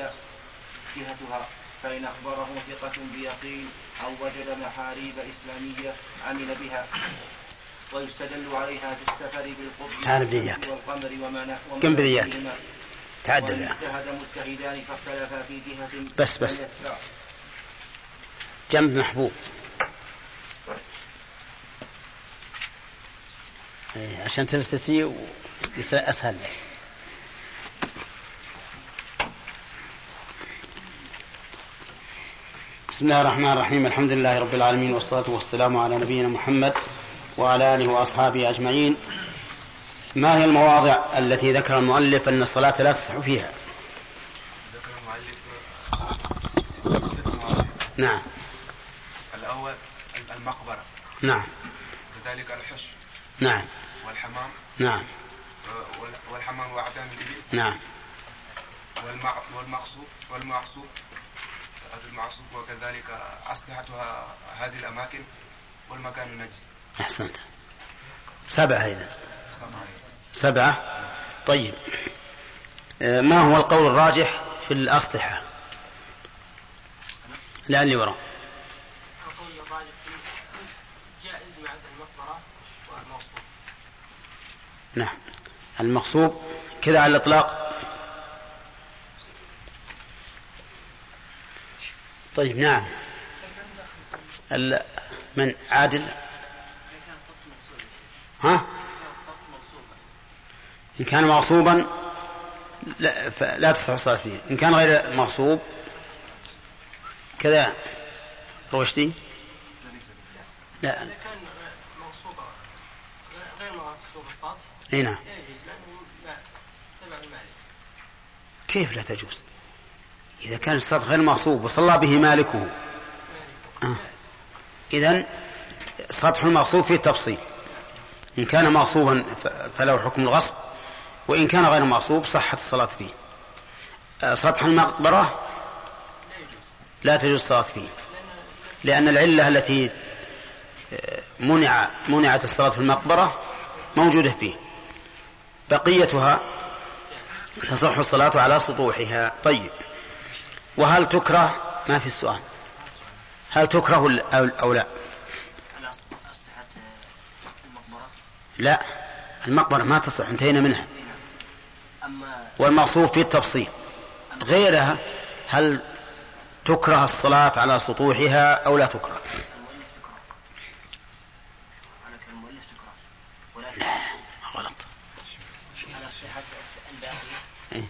D: جهتها فإن أخبره ثقة بيقين أو وجد محاريب إسلامية عمل بها. ويستدل عليها في السفر
B: تعال بديك.
D: والقمر وما
B: كم؟
D: نحوهما.
B: تعدل.
D: اجتهد مجتهدان فاختلفا في جهة
B: بس- بس. جنب محبوب إيه، عشان يصير أسهل بسم الله الرحمن الرحيم الحمد لله رب العالمين والصلاة والسلام على نبينا محمد وعلى آله وأصحابه أجمعين. ما هي المواضع التي ذكر المؤلف أن الصلاة لا تصح فيها؟
C: ذكر المؤلف ستة مواضع.
B: نعم.
C: الأول المقبرة.
B: نعم.
C: كذلك الحش
B: نعم.
C: والحمام.
B: نعم.
C: وال- والحمام وعدان الإبل.
B: نعم.
C: والمع- والمعصوب والمعصوب. المعصوب وكذلك أسلحتها هذه الأماكن. والمكان النجس.
B: أحسنت. سبعة إذا.
C: سبعة.
B: طيب. آه، ما هو القول الراجح في الأسطحة؟ لا اللي وراء.
E: القول الراجح جائز والموصول
B: نعم. المقصود كذا على الإطلاق. طيب نعم. من عادل؟ ها؟ إن كان مغصوبا لا, لا تصح الصلاة فيه. إن كان غير مغصوب كذا. روشدي لا.
E: إذا كان مقصود غير مقصود الصاد
B: إي نعم.
E: لا يجوز لأنه لا تبع المالك.
B: كيف لا تجوز؟ إذا كان الصد غير مغصوب وصلى به مالكه. آه. إذا سطح المغصوب فيه تفصيل. إن كان مغصوبا ف- فله حكم الغصب وإن كان غير مغصوب صحت الصلاة فيه. آه، سطح المقبرة لا تجوز الصلاة فيه لأن العلة التي آه، منع منعت الصلاة في المقبرة موجودة فيه. بقيتها تصح الصلاة على سطوحها. طيب وهل تكره؟ ما في السؤال. هل تكره أو لا؟ لا المقبرة ما تصح انتهينا منها. والمقصود في التفصيل. غيرها هل تكره الصلاة على سطوحها أو لا تكره؟ لا غلط. إيه؟
D: آه،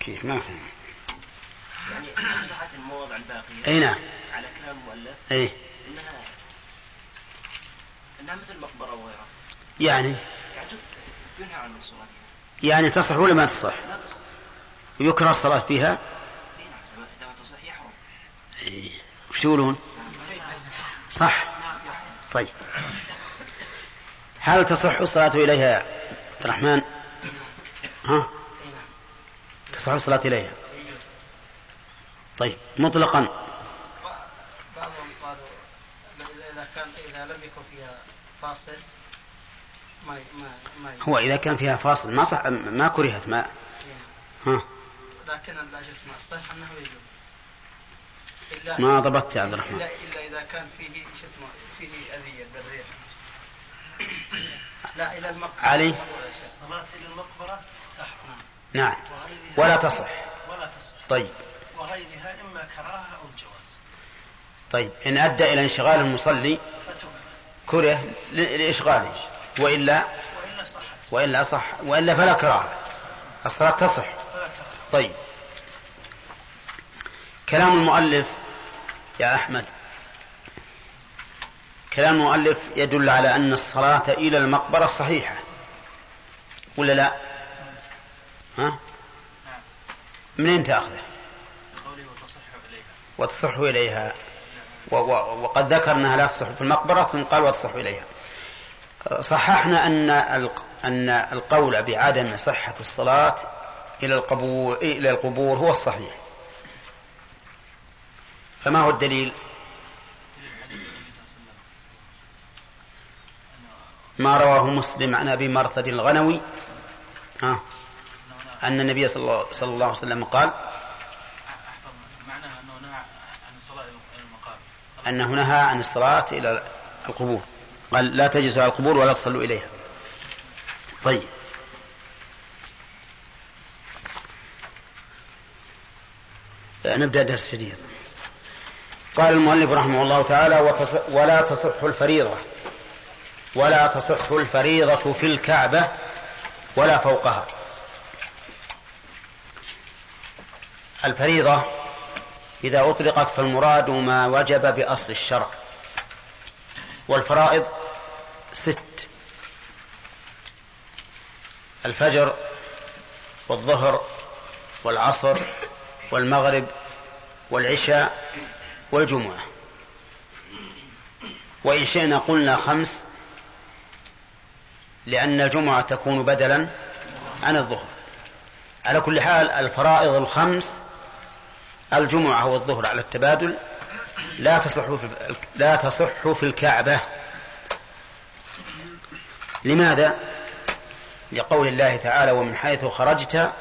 B: كيف؟ ما فهم
D: أسلحة المواضع الباقية
B: أي نعم.
D: على كلام المؤلف
B: أي.
D: إنها إنها مثل المقبرة وغيرها.
B: يعني؟
D: يعني ينهى عن الصلاة.
B: يعني تصح ولا ما تصح؟
D: لا تصح.
B: يكره الصلاة فيها؟
D: إيه نعم إذا ما- إذا ما تصح يحرم.
B: إيه. وش يقولون؟ صح. طيب. هل تصح الصلاة إليها يا عبد الرحمن؟ ها؟ تصح الصلاة إليها. طيب مطلقا.
E: بعضهم قالوا إذا- كان إذا لم يكن فيها فاصل ما ما ما
B: هو إذا كان فيها فاصل ما صح ما كرهت ما ها.
E: لكن لا جسم الصحيح أنه يجوز.
B: ما ضبطت يا عبد الرحمن.
E: إلا إلا إذا كان فيه شو اسمه فيه أذية بالريح. لا إلى المقبرة.
B: علي.
F: الصلاة إلى المقبرة تحرم.
B: نعم. ولا تصح.
F: ولا تصح.
B: طيب.
F: وغيرها إما كراهة أو جواز.
B: طيب إن أدى إلى انشغال المصلي كره لإشغاله وإلا؟
F: وإلا صحت
B: وإلا صح. وإلا فلا كراهة. الصلاة تصح. طيب. كلام المؤلف يا أحمد. كلام المؤلف يدل على أن الصلاة إلى المقبرة صحيحة. ولا لا؟ ها؟ منين تأخذه؟
A: وتصح إليها.
B: وقد ذكر أنها لا تصح في المقبرة ثم قال وتصح إليها. صححنا أن أن القول بعدم صحة الصلاة إلى القبور إلى القبور هو الصحيح. فما هو الدليل؟ ما رواه مسلم عن أبي مرثد الغنوي؟ ها؟ أن النبي صلى الله عليه وسلم قال
A: معناها أنه نهى عن الصلاة إلى
B: انه نهى عن الصلاه إلى القبور. قال لا تجلسوا على القبور ولا تصلوا إليها. طيب. نبدأ درس جديد. قال المؤلف رحمه الله تعالى ولا تصح الفريضة ولا تصح الفريضة في الكعبة ولا فوقها. الفريضة إذا أطلقت فالمراد ما وجب بأصل الشرع. والفرائض ست. الفجر والظهر والعصر والمغرب والعشاء والجمعة. وإن شئنا قلنا خمس لأن الجمعة تكون بدلا عن الظهر. على كل حال الفرائض الخمس الجمعة والظهر على التبادل لا تصح في لا تصح في الكعبة. لماذا؟ لقول الله تعالى ومن حيث خرجت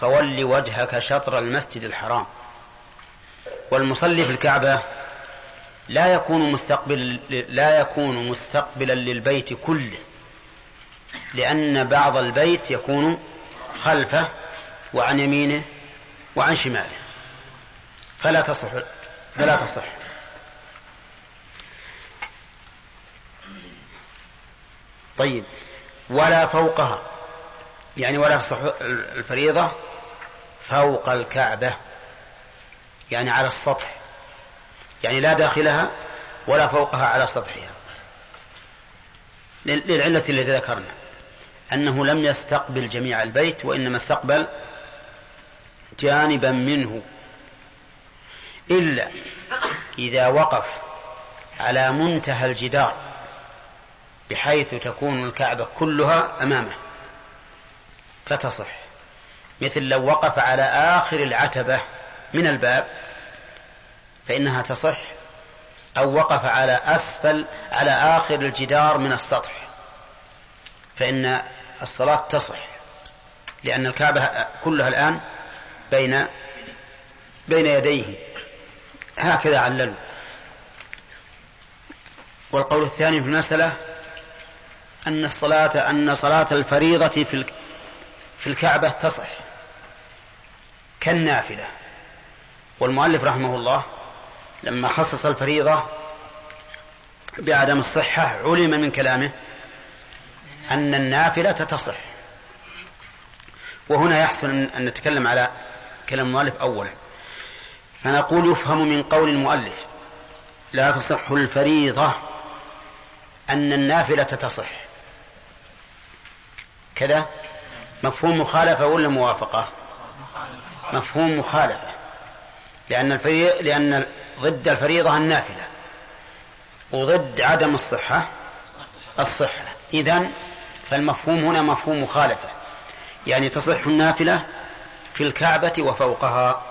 B: فول وجهك شطر المسجد الحرام والمصلي في الكعبة لا يكون مستقبل لا يكون مستقبلا للبيت كله لأن بعض البيت يكون خلفه وعن يمينه وعن شماله. فلا تصح فلا تصح. طيب ولا فوقها. يعني ولا تصح الفريضة فوق الكعبة. يعني على السطح. يعني لا داخلها ولا فوقها على سطحها. للعلة التي ذكرنا. أنه لم يستقبل جميع البيت وإنما استقبل جانبا منه. إلا إذا وقف على منتهى الجدار بحيث تكون الكعبة كلها أمامه. فتصح. مثل لو وقف على آخر العتبة من الباب فإنها تصح. أو وقف على أسفل على آخر الجدار من السطح فإن الصلاة تصح. لأن الكعبة كلها الآن بين بين يديه. هكذا عللوا والقول الثاني في المسألة أن الصلاة أن صلاة الفريضة في في الكعبة تصح كالنافلة. والمؤلف رحمه الله لما خصص الفريضة بعدم الصحة علم من كلامه أن النافلة تصح. وهنا يحسن أن نتكلم على كلام المؤلف أولا. فنقول يفهم من قول المؤلف لا تصح الفريضة أن النافلة تصح. كذا؟ مفهوم مخالفة ولا موافقة؟ مفهوم مخالفة. لأن الفريضة لأن ضد الفريضة النافلة. وضد عدم الصحة الصحة. إذن فالمفهوم هنا مفهوم مخالفة. يعني تصح النافلة في الكعبة وفوقها.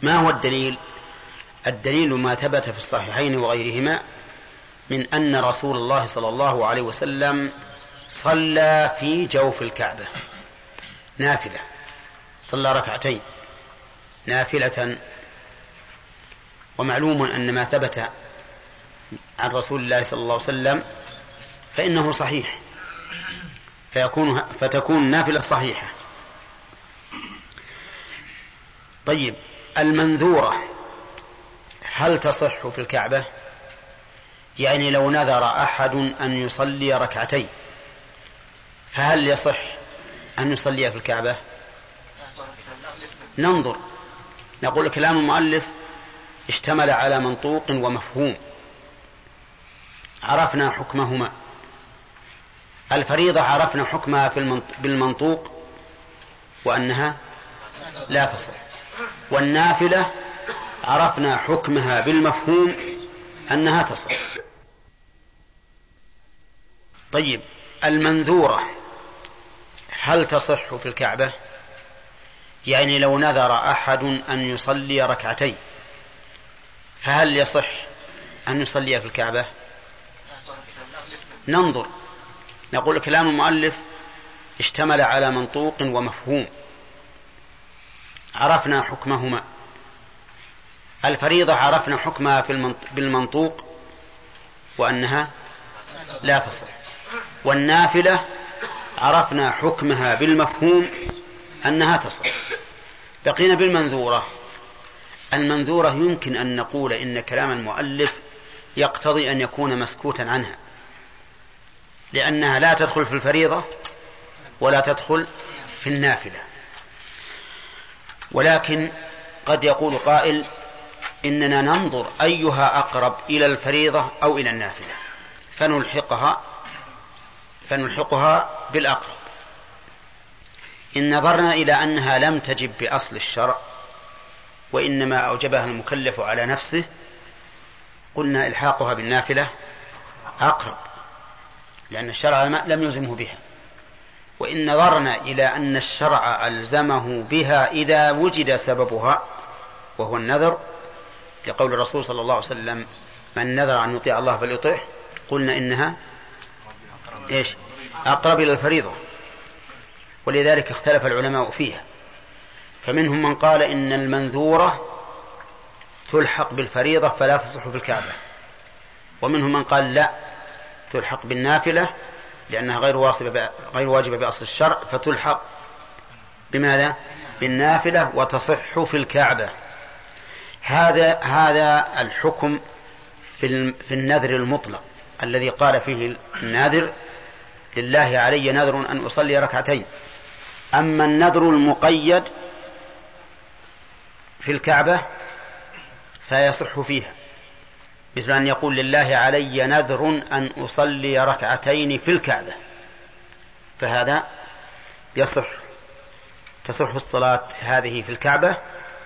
B: ما هو الدليل؟ الدليل ما ثبت في الصحيحين وغيرهما من أن رسول الله صلى الله عليه وسلم صلى في جوف الكعبة. نافلة. صلى ركعتين. نافلة. ومعلوم أن ما ثبت عن رسول الله صلى الله عليه وسلم فإنه صحيح. فيكون فتكون النافلة صحيحة. طيب. المنذورة. هل تصح في الكعبة؟ يعني لو نذر أحد أن يصلي ركعتين فهل يصح أن يصلي في الكعبة؟ ننظر. نقول كلام المؤلف اشتمل على منطوق ومفهوم. عرفنا حكمهما. الفريضة عرفنا حكمها في بالمنطوق وأنها لا تصح. والنافلة عرفنا حكمها بالمفهوم أنها تصح. طيب المنذورة هل تصح في الكعبة؟ يعني لو نذر أحد أن يصلي ركعتين فهل يصح أن يصلي في الكعبة؟ ننظر. نقول كلام المؤلف اشتمل على منطوق ومفهوم. عرفنا حكمهما. الفريضة عرفنا حكمها في بالمنطوق وأنها لا تصح. والنافلة عرفنا حكمها بالمفهوم أنها تصح. بقينا بالمنذورة. المنذورة يمكن أن نقول إن كلام المؤلف يقتضي أن يكون مسكوتا عنها لأنها لا تدخل في الفريضة ولا تدخل في النافلة. ولكن قد يقول قائل إننا ننظر أيها أقرب إلى الفريضة أو إلى النافلة. فنلحقها فنلحقها بالأقرب. إن نظرنا إلى أنها لم تجب بأصل الشرع وإنما أوجبها المكلف على نفسه قلنا إلحاقها بالنافلة أقرب لأن الشرع لم يلزمه بها. وإن نظرنا إلى أن الشرع ألزمه بها إذا وجد سببها وهو النذر. لقول الرسول صلى الله عليه وسلم من نذر أن يطيع الله فليطيعه قلنا إنها إيش؟ أقرب إلى الفريضة. ولذلك اختلف العلماء فيها. فمنهم من قال إن المنذورة تلحق بالفريضة فلا تصح في الكعبة ومنهم من قال لا تلحق بالنافلة لأنها غير واجبة غير واجبة بأصل الشرع فتلحق بماذا؟ بالنافلة وتصح في الكعبة. هذا هذا الحكم في في النذر المطلق الذي قال فيه الناذر لله علي نذر أن أصلي ركعتين. أما النذر المقيد في الكعبة فيصح فيها. مثل أن يقول لله علي نذر أن أصلي ركعتين في الكعبة. فهذا يصح تصح الصلاة هذه في الكعبة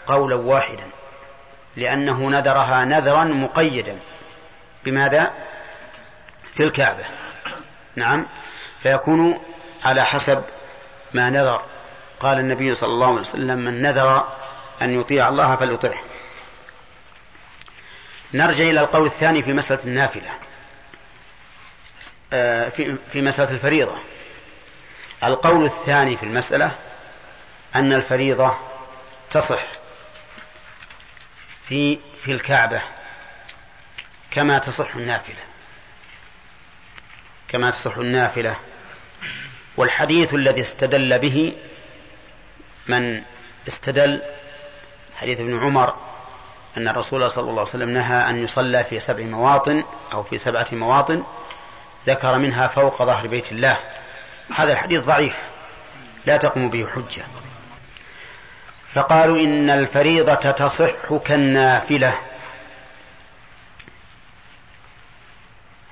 B: قولا واحدا لأنه نذرها نذرا مقيدا. بماذا؟ في الكعبة. نعم. فيكون على حسب ما نذر. قال النبي صلى الله عليه وسلم من نذر أن يطيع الله فليطعه. نرجع إلى القول الثاني في مسألة النافلة. آه، في في مسألة الفريضة. القول الثاني في المسألة أن الفريضة تصح في في الكعبة كما تصح النافلة. كما تصح النافلة. والحديث الذي استدل به من استدل حديث ابن عمر أن الرسول صلى الله عليه وسلم نهى أن يصلى في سبع مواطن أو في سبعة مواطن ذكر منها فوق ظهر بيت الله. هذا الحديث ضعيف. لا تقوم به حجة. فقالوا إن الفريضة تصح كالنافلة.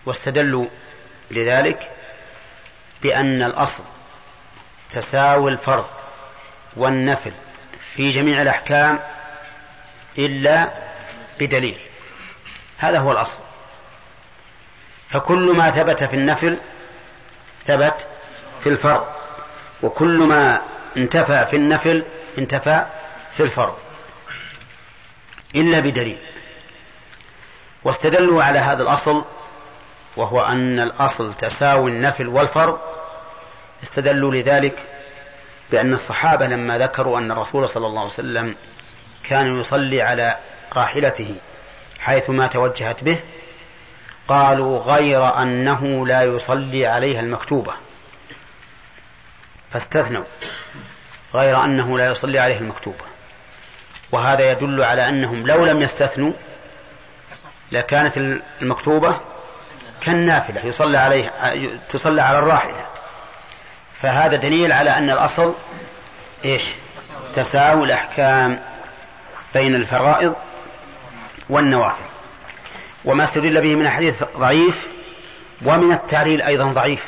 B: واستدلوا لذلك بأن الأصل تساوي الفرض والنفل في جميع الأحكام إلا بدليل. هذا هو الأصل. فكل ما ثبت في النفل ثبت في الفرض وكل ما انتفى في النفل انتفى في الفرض. إلا بدليل. واستدلوا على هذا الأصل وهو أن الأصل تساوي النفل والفرض. استدلوا لذلك بأن الصحابة لما ذكروا أن الرسول صلى الله عليه وسلم كان يصلي على راحلته حيثما توجهت به قالوا غير أنه لا يصلي عليها المكتوبة. فاستثنوا غير أنه لا يصلي عليها المكتوبة. وهذا يدل على أنهم لو لم يستثنوا لكانت المكتوبة كالنافلة يصلى عليه تصلى على الراحلة. فهذا دليل على أن الأصل إيش؟ تساوي الأحكام. بين الفرائض والنوافل. وما استدل به من الحديث ضعيف ومن التعليل أيضا ضعيف.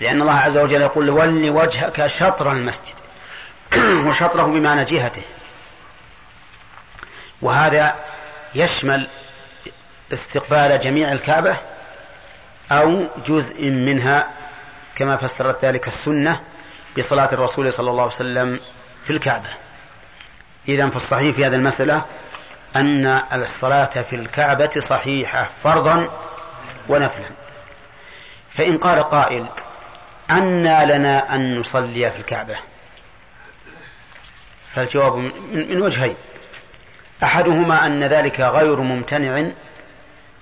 B: لأن الله عز وجل يقول ول وجهك شطر المسجد وشطره بمعنى جهته. وهذا يشمل استقبال جميع الكعبة أو جزء منها كما فسرت ذلك السنة بصلاة الرسول صلى الله عليه وسلم في الكعبة. إذا فالصحيح في هذه المسألة أن الصلاة في الكعبة صحيحة فرضا ونفلا. فإن قال قائل أنى لنا أن نصلي في الكعبة. فالجواب من وجهين. أحدهما أن ذلك غير ممتنع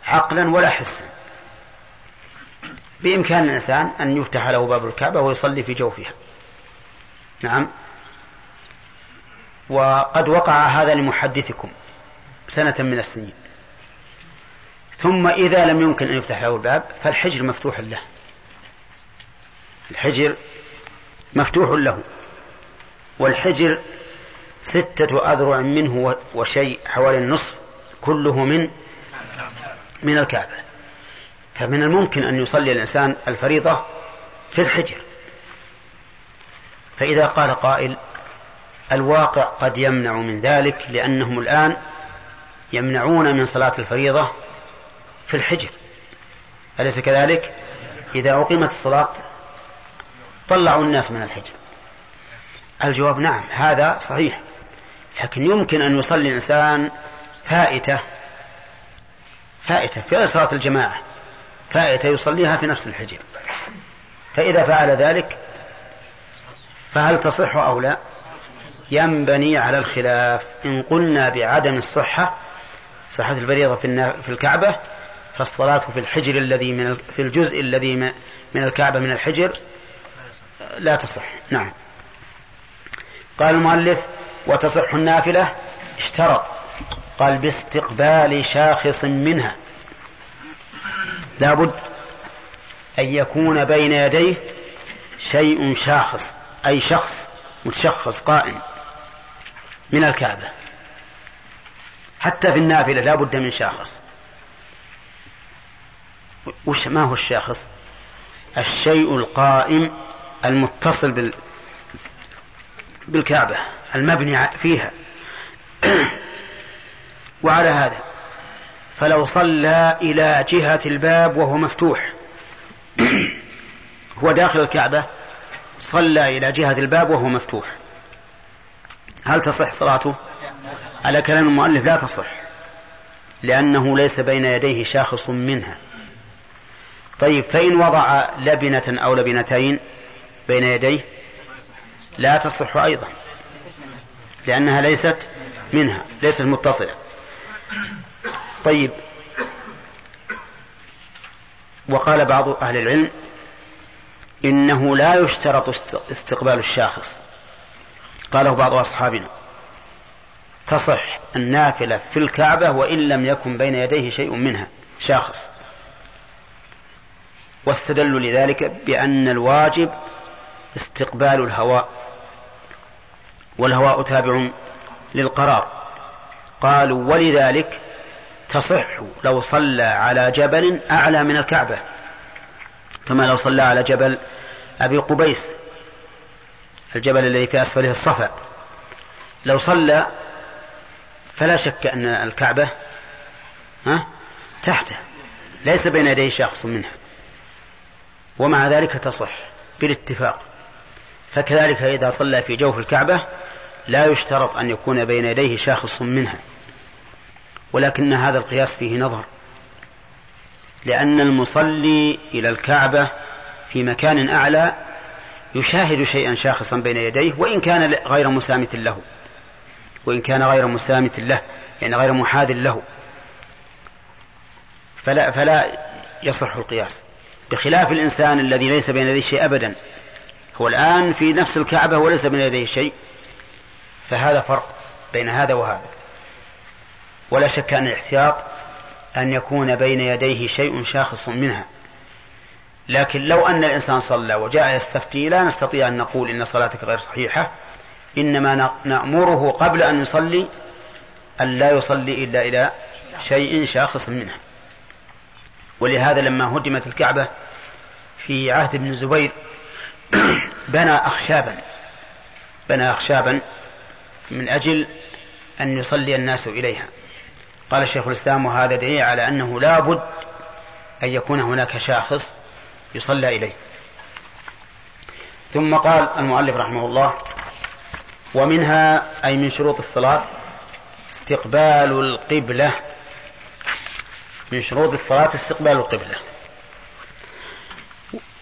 B: عقلا ولا حسا. بإمكان الإنسان أن يفتح له باب الكعبة ويصلي في جوفها. نعم. وقد وقع هذا لمحدثكم سنة من السنين. ثم إذا لم يمكن أن يفتح له الباب فالحجر مفتوح له. الحجر مفتوح له. والحجر ستة أذرع منه وشيء حوالي النصف كله من من الكعبة. فمن الممكن أن يصلي الإنسان الفريضة في الحجر. فإذا قال قائل الواقع قد يمنع من ذلك لأنهم الآن يمنعون من صلاة الفريضة في الحجر. أليس كذلك؟ إذا أقيمت الصلاة طلعوا الناس من الحجر. الجواب نعم هذا صحيح. لكن يمكن أن يصلي الإنسان فائتة فائتة في صلاة الجماعة فائتة يصليها في نفس الحجر. فإذا فعل ذلك فهل تصح أو لا؟ ينبني على الخلاف. إن قلنا بعدم الصحة صحة الفريضة في الكعبة فالصلاة في الحجر الذي من في الجزء الذي من الكعبة من الحجر لا تصح. نعم. قال المؤلف وتصح النافلة؟ اشترط. قال باستقبال شاخص منها. لابد أن يكون بين يديه شيء شاخص أي شخص متشخص قائم. من الكعبة. حتى في النافلة لا بد من شاخص. وش ما هو الشاخص؟ الشيء القائم المتصل بال بالكعبة المبني فيها. وعلى هذا فلو صلى إلى جهة الباب وهو مفتوح هو داخل الكعبة صلى إلى جهة الباب وهو مفتوح. هل تصح صلاته؟ على كلام المؤلف لا تصح لأنه ليس بين يديه شاخص منها. طيب فإن وضع لبنة أو لبنتين بين يديه لا تصح أيضا لأنها ليست منها ليست متصلة. طيب وقال بعض أهل العلم إنه لا يشترط استقبال الشاخص. قاله بعض أصحابنا. تصح النافلة في الكعبة وإن لم يكن بين يديه شيء منها. شاخص. واستدلوا لذلك بأن الواجب استقبال الهواء. والهواء تابع للقرار. قالوا ولذلك تصح لو صلى على جبل أعلى من الكعبة. كما لو صلى على جبل أبي قبيس الجبل الذي في أسفله الصفا. لو صلى فلا شك أن الكعبة ها تحته. ليس بين يديه شخص منها. ومع ذلك تصح بالاتفاق. فكذلك إذا صلى في جوف الكعبة لا يشترط أن يكون بين يديه شاخص منها. ولكن هذا القياس فيه نظر. لأن المصلي إلى الكعبة في مكان أعلى يشاهد شيئا شاخصا بين يديه وإن كان غير مسامت له. وإن كان غير مسامت له يعني غير محاذ له. فلا فلا يصح القياس. بخلاف الإنسان الذي ليس بين يديه شيء أبدا هو الآن في نفس الكعبة وليس بين يديه شيء فهذا فرق بين هذا وهذا. ولا شك أن الاحتياط أن يكون بين يديه شيء شاخص منها. لكن لو أن الإنسان صلى وجاء يستفتي لا نستطيع أن نقول إن صلاتك غير صحيحة. إنما نأمره قبل أن يصلي أن لا يصلي إلا إلى شيء شاخص منها ولهذا لما هدمت الكعبة في عهد ابن الزبير بنى أخشابا بنى أخشابا من أجل أن يصلي الناس إليها. قال شيخ الإسلام وهذا دليل على أنه لا بد أن يكون هناك شاخص يصلى إليه. ثم قال المؤلف رحمه الله ومنها أي من شروط الصلاة استقبال القبلة. من شروط الصلاة استقبال القبلة.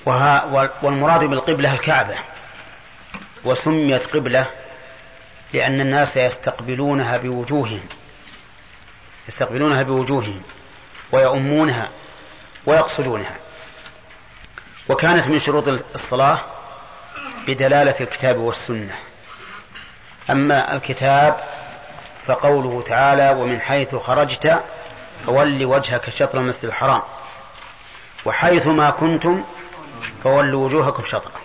B: وها والمراد بالقبلة الكعبة. وسميت قبلة لأن الناس يستقبلونها بوجوههم. يستقبلونها بوجوههم ويؤمونها ويقصدونها. وكانت من شروط الصلاة بدلالة الكتاب والسنة. أما الكتاب فقوله تعالى ومن حيث خرجت فول وجهك شطر المسجد الحرام وحيث ما كنتم فولوا وجوهكم شطره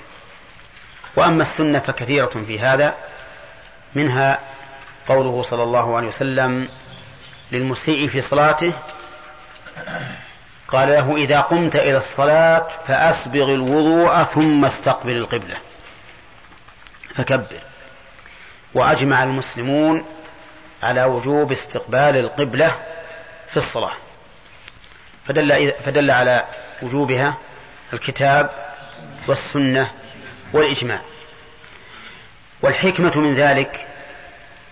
B: وأما السنة فكثيرة في هذا منها قوله صلى الله عليه وسلم للمسيء في صلاته قال له إذا قمت إلى الصلاة فأسبغ الوضوء ثم استقبل القبلة. فكبر. وأجمع المسلمون على وجوب استقبال القبلة في الصلاة. فدل, فدل على وجوبها الكتاب والسنة والإجماع. والحكمة من ذلك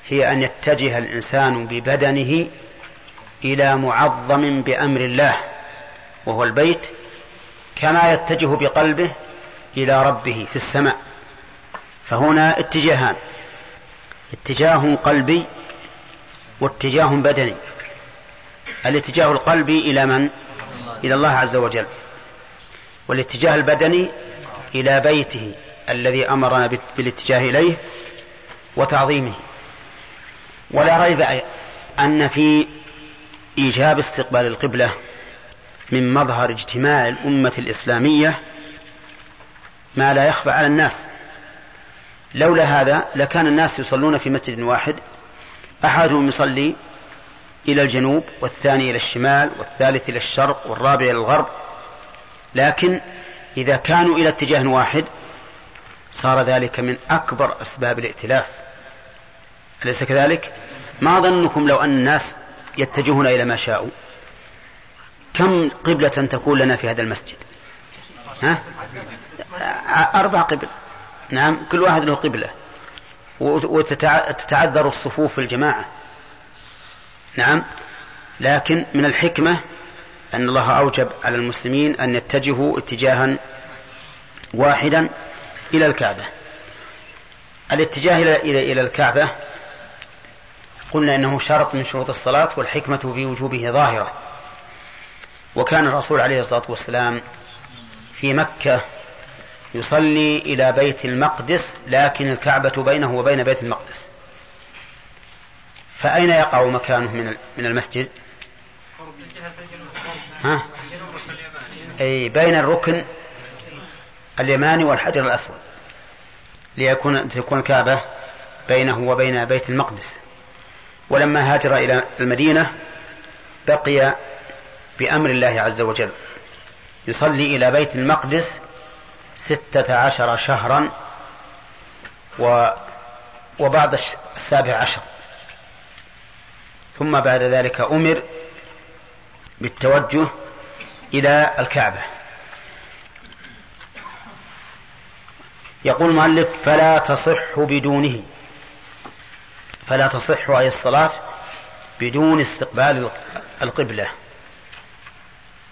B: هي أن يتجه الإنسان ببدنه إلى معظم بأمر الله. وهو البيت كما يتجه بقلبه إلى ربه في السماء. فهنا اتجاهان. اتجاه قلبي واتجاه بدني. الاتجاه القلبي إلى من؟ إلى الله عز وجل. والاتجاه البدني إلى بيته الذي أمرنا بالاتجاه إليه وتعظيمه. ولا ريب أن في إيجاب استقبال القبلة من مظهر اجتماع الأمة الإسلامية ما لا يخفى على الناس. لولا هذا لكان الناس يصلون في مسجد واحد أحدهم يصلي إلى الجنوب والثاني إلى الشمال والثالث إلى الشرق والرابع إلى الغرب. لكن إذا كانوا إلى اتجاه واحد صار ذلك من أكبر أسباب الائتلاف. أليس كذلك؟ ما ظنكم لو أن الناس يتجهون إلى ما شاءوا؟ كم قبلة تكون لنا في هذا المسجد؟ ها؟ أربع قبل. نعم كل واحد له قبلة. وتتعذر الصفوف في الجماعة. نعم لكن من الحكمة أن الله أوجب على المسلمين أن يتجهوا اتجاها واحدا إلى الكعبة. الاتجاه إلى إلى الكعبة قلنا إنه شرط من شروط الصلاة والحكمة في وجوبه ظاهرة. وكان الرسول عليه الصلاة والسلام في مكة يصلي إلى بيت المقدس لكن الكعبة بينه وبين بيت المقدس فأين يقع مكانه من المسجد؟ ها؟ أي بين الركن اليماني والحجر الأسود ليكون تكون الكعبة بينه وبين بيت المقدس ولما هاجر إلى المدينة بقي بأمر الله عز وجل. يصلي إلى بيت المقدس ستة عشر شهرا و وبعد السابع عشر. ثم بعد ذلك أمر بالتوجه إلى الكعبة. يقول المؤلف فلا تصح بدونه. فلا تصح أي الصلاة بدون استقبال القبلة.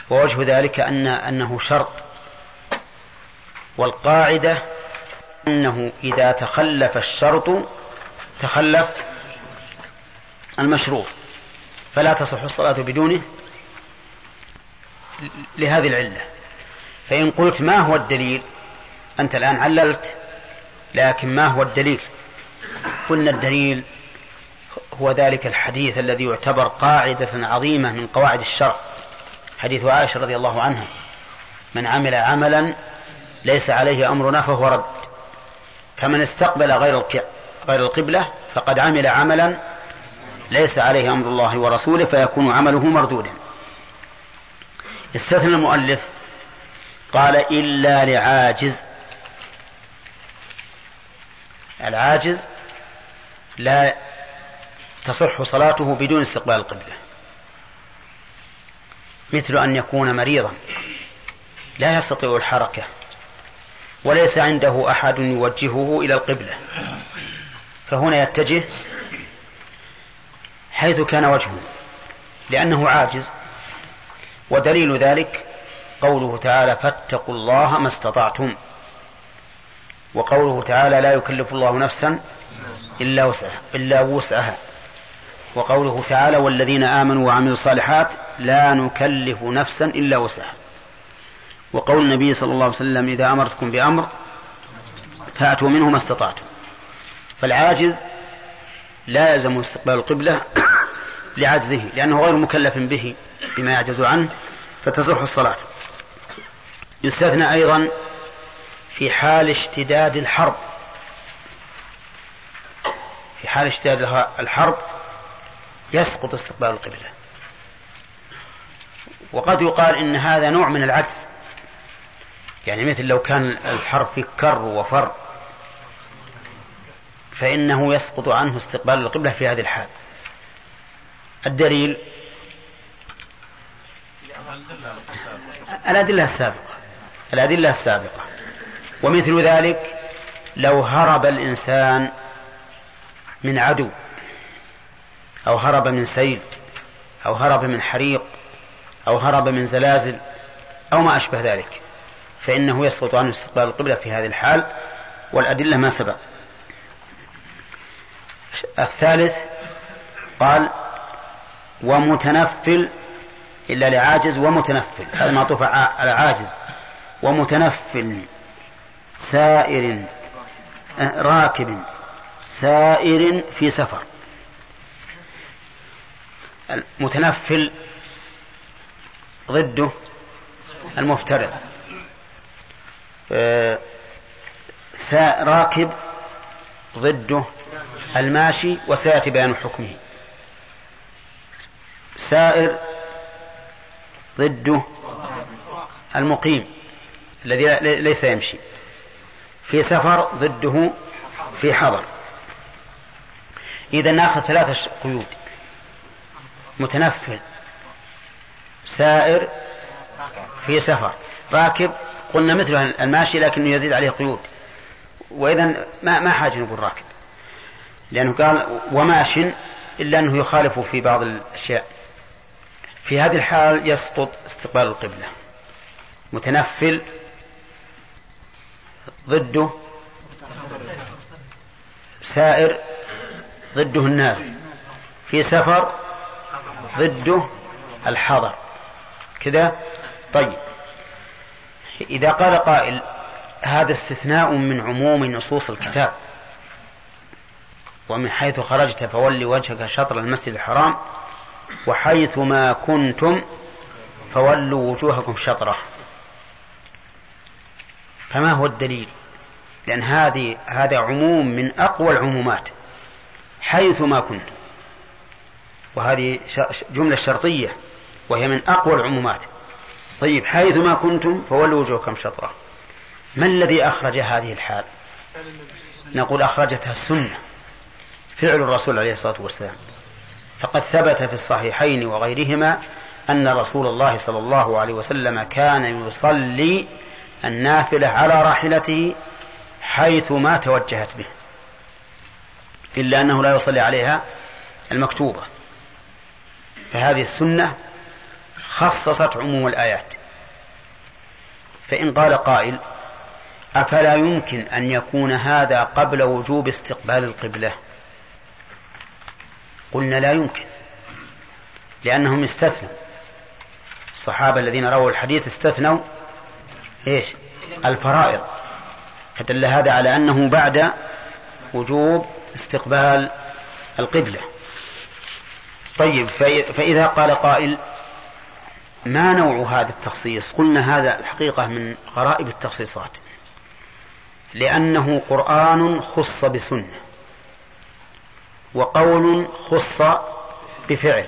B: ووجه ذلك أن أنه شرط. والقاعدة أنه إذا تخلف الشرط تخلف المشروط فلا تصح الصلاة بدونه لهذه العلة. فإن قلت ما هو الدليل؟ أنت الآن عللت لكن ما هو الدليل؟ قلنا الدليل هو ذلك الحديث الذي يعتبر قاعدة عظيمة من قواعد الشرع. حديث عائشة رضي الله عنها من عمل عملا ليس عليه أمرنا فهو رد فمن استقبل غير غير القبلة فقد عمل عملا ليس عليه أمر الله ورسوله فيكون عمله مردودا. استثنى المؤلف قال إلا لعاجز العاجز لا تصح صلاته بدون استقبال القبلة. مثل أن يكون مريضا. لا يستطيع الحركة. وليس عنده أحد يوجهه إلى القبلة. فهنا يتجه حيث كان وجهه. لأنه عاجز. ودليل ذلك قوله تعالى فاتقوا الله ما استطعتم وقوله تعالى لا يكلف الله نفسا إلا وسعها إلا وسعها. وقوله تعالى والذين آمنوا وعملوا الصالحات لا نكلف نفسا إلا وسعها. وقول النبي صلى الله عليه وسلم إذا أمرتكم بأمر فأتوا منه ما استطعتم. فالعاجز لا يلزم استقبال القبلة لعجزه لأنه غير مكلف به بما يعجز عنه فتصح الصلاة. يستثنى أيضا في حال اشتداد الحرب. في حال اشتداد الحرب يسقط استقبال القبلة. وقد يقال إن هذا نوع من العجز. يعني مثل لو كان الحرب في كر وفر فإنه يسقط عنه استقبال القبلة في هذه الحال. الدليل؟ الأدلة السابقة. الأدلة السابقة. ومثل ذلك لو هرب الإنسان من عدو أو هرب من سيل أو هرب من حريق أو هرب من زلازل أو ما أشبه ذلك فإنه يسقط عنه استقبال القبلة في هذه الحال والأدلة ما سبق. الثالث قال ومتنفل إلا لعاجز ومتنفل هذا معطوف على عاجز. ومتنفل سائر آه، راكب سائر في سفر. المتنفل ضده المفترض. آه، راكب ضده الماشي وسيأتي بيان حكمه. سائر ضده المقيم الذي ليس يمشي. في سفر ضده في حضر. إذا ناخذ ثلاثة قيود. متنفل سائر في سفر. راكب قلنا مثله الماشي لكنه يزيد عليه قيود. وإذا ما ما حاجة نقول راكب. لأنه قال وماش إلا أنه يخالف في بعض الأشياء. في هذه الحال يسقط استقبال القبلة. متنفل ضده سائر ضده النازل في سفر ضده الحضر. كذا طيب. إذا قال قائل هذا استثناء من عموم نصوص الكتاب. ومن حيث خرجت فول وجهك شطر المسجد الحرام وحيث ما كنتم فولوا وجوهكم شطرة. فما هو الدليل؟ لأن هذه هذا عموم من أقوى العمومات. حيث ما كنتم. وهذه جملة شرطية. وهي من أقوى العمومات. طيب حيث ما كنتم فولوا وجوهكم شطرة. ما الذي أخرج هذه الحال؟ نقول أخرجتها السنة فعل الرسول عليه الصلاة والسلام. فقد ثبت في الصحيحين وغيرهما أن رسول الله صلى الله عليه وسلم كان يصلي النافلة على راحلته حيث ما توجهت به إلا أنه لا يصلي عليها المكتوبة. فهذه السنة خصصت عموم الآيات. فإن قال قائل أفلا يمكن أن يكون هذا قبل وجوب استقبال القبلة؟ قلنا لا يمكن لأنهم استثنوا. الصحابة الذين رووا الحديث استثنوا إيش؟ الفرائض. فدل هذا على أنه بعد وجوب استقبال القبلة. طيب فإ- فإذا قال قائل ما نوع هذا التخصيص؟ قلنا هذا الحقيقة من غرائب التخصيصات. لأنه قرآن خص بسنة وقول خص بفعل.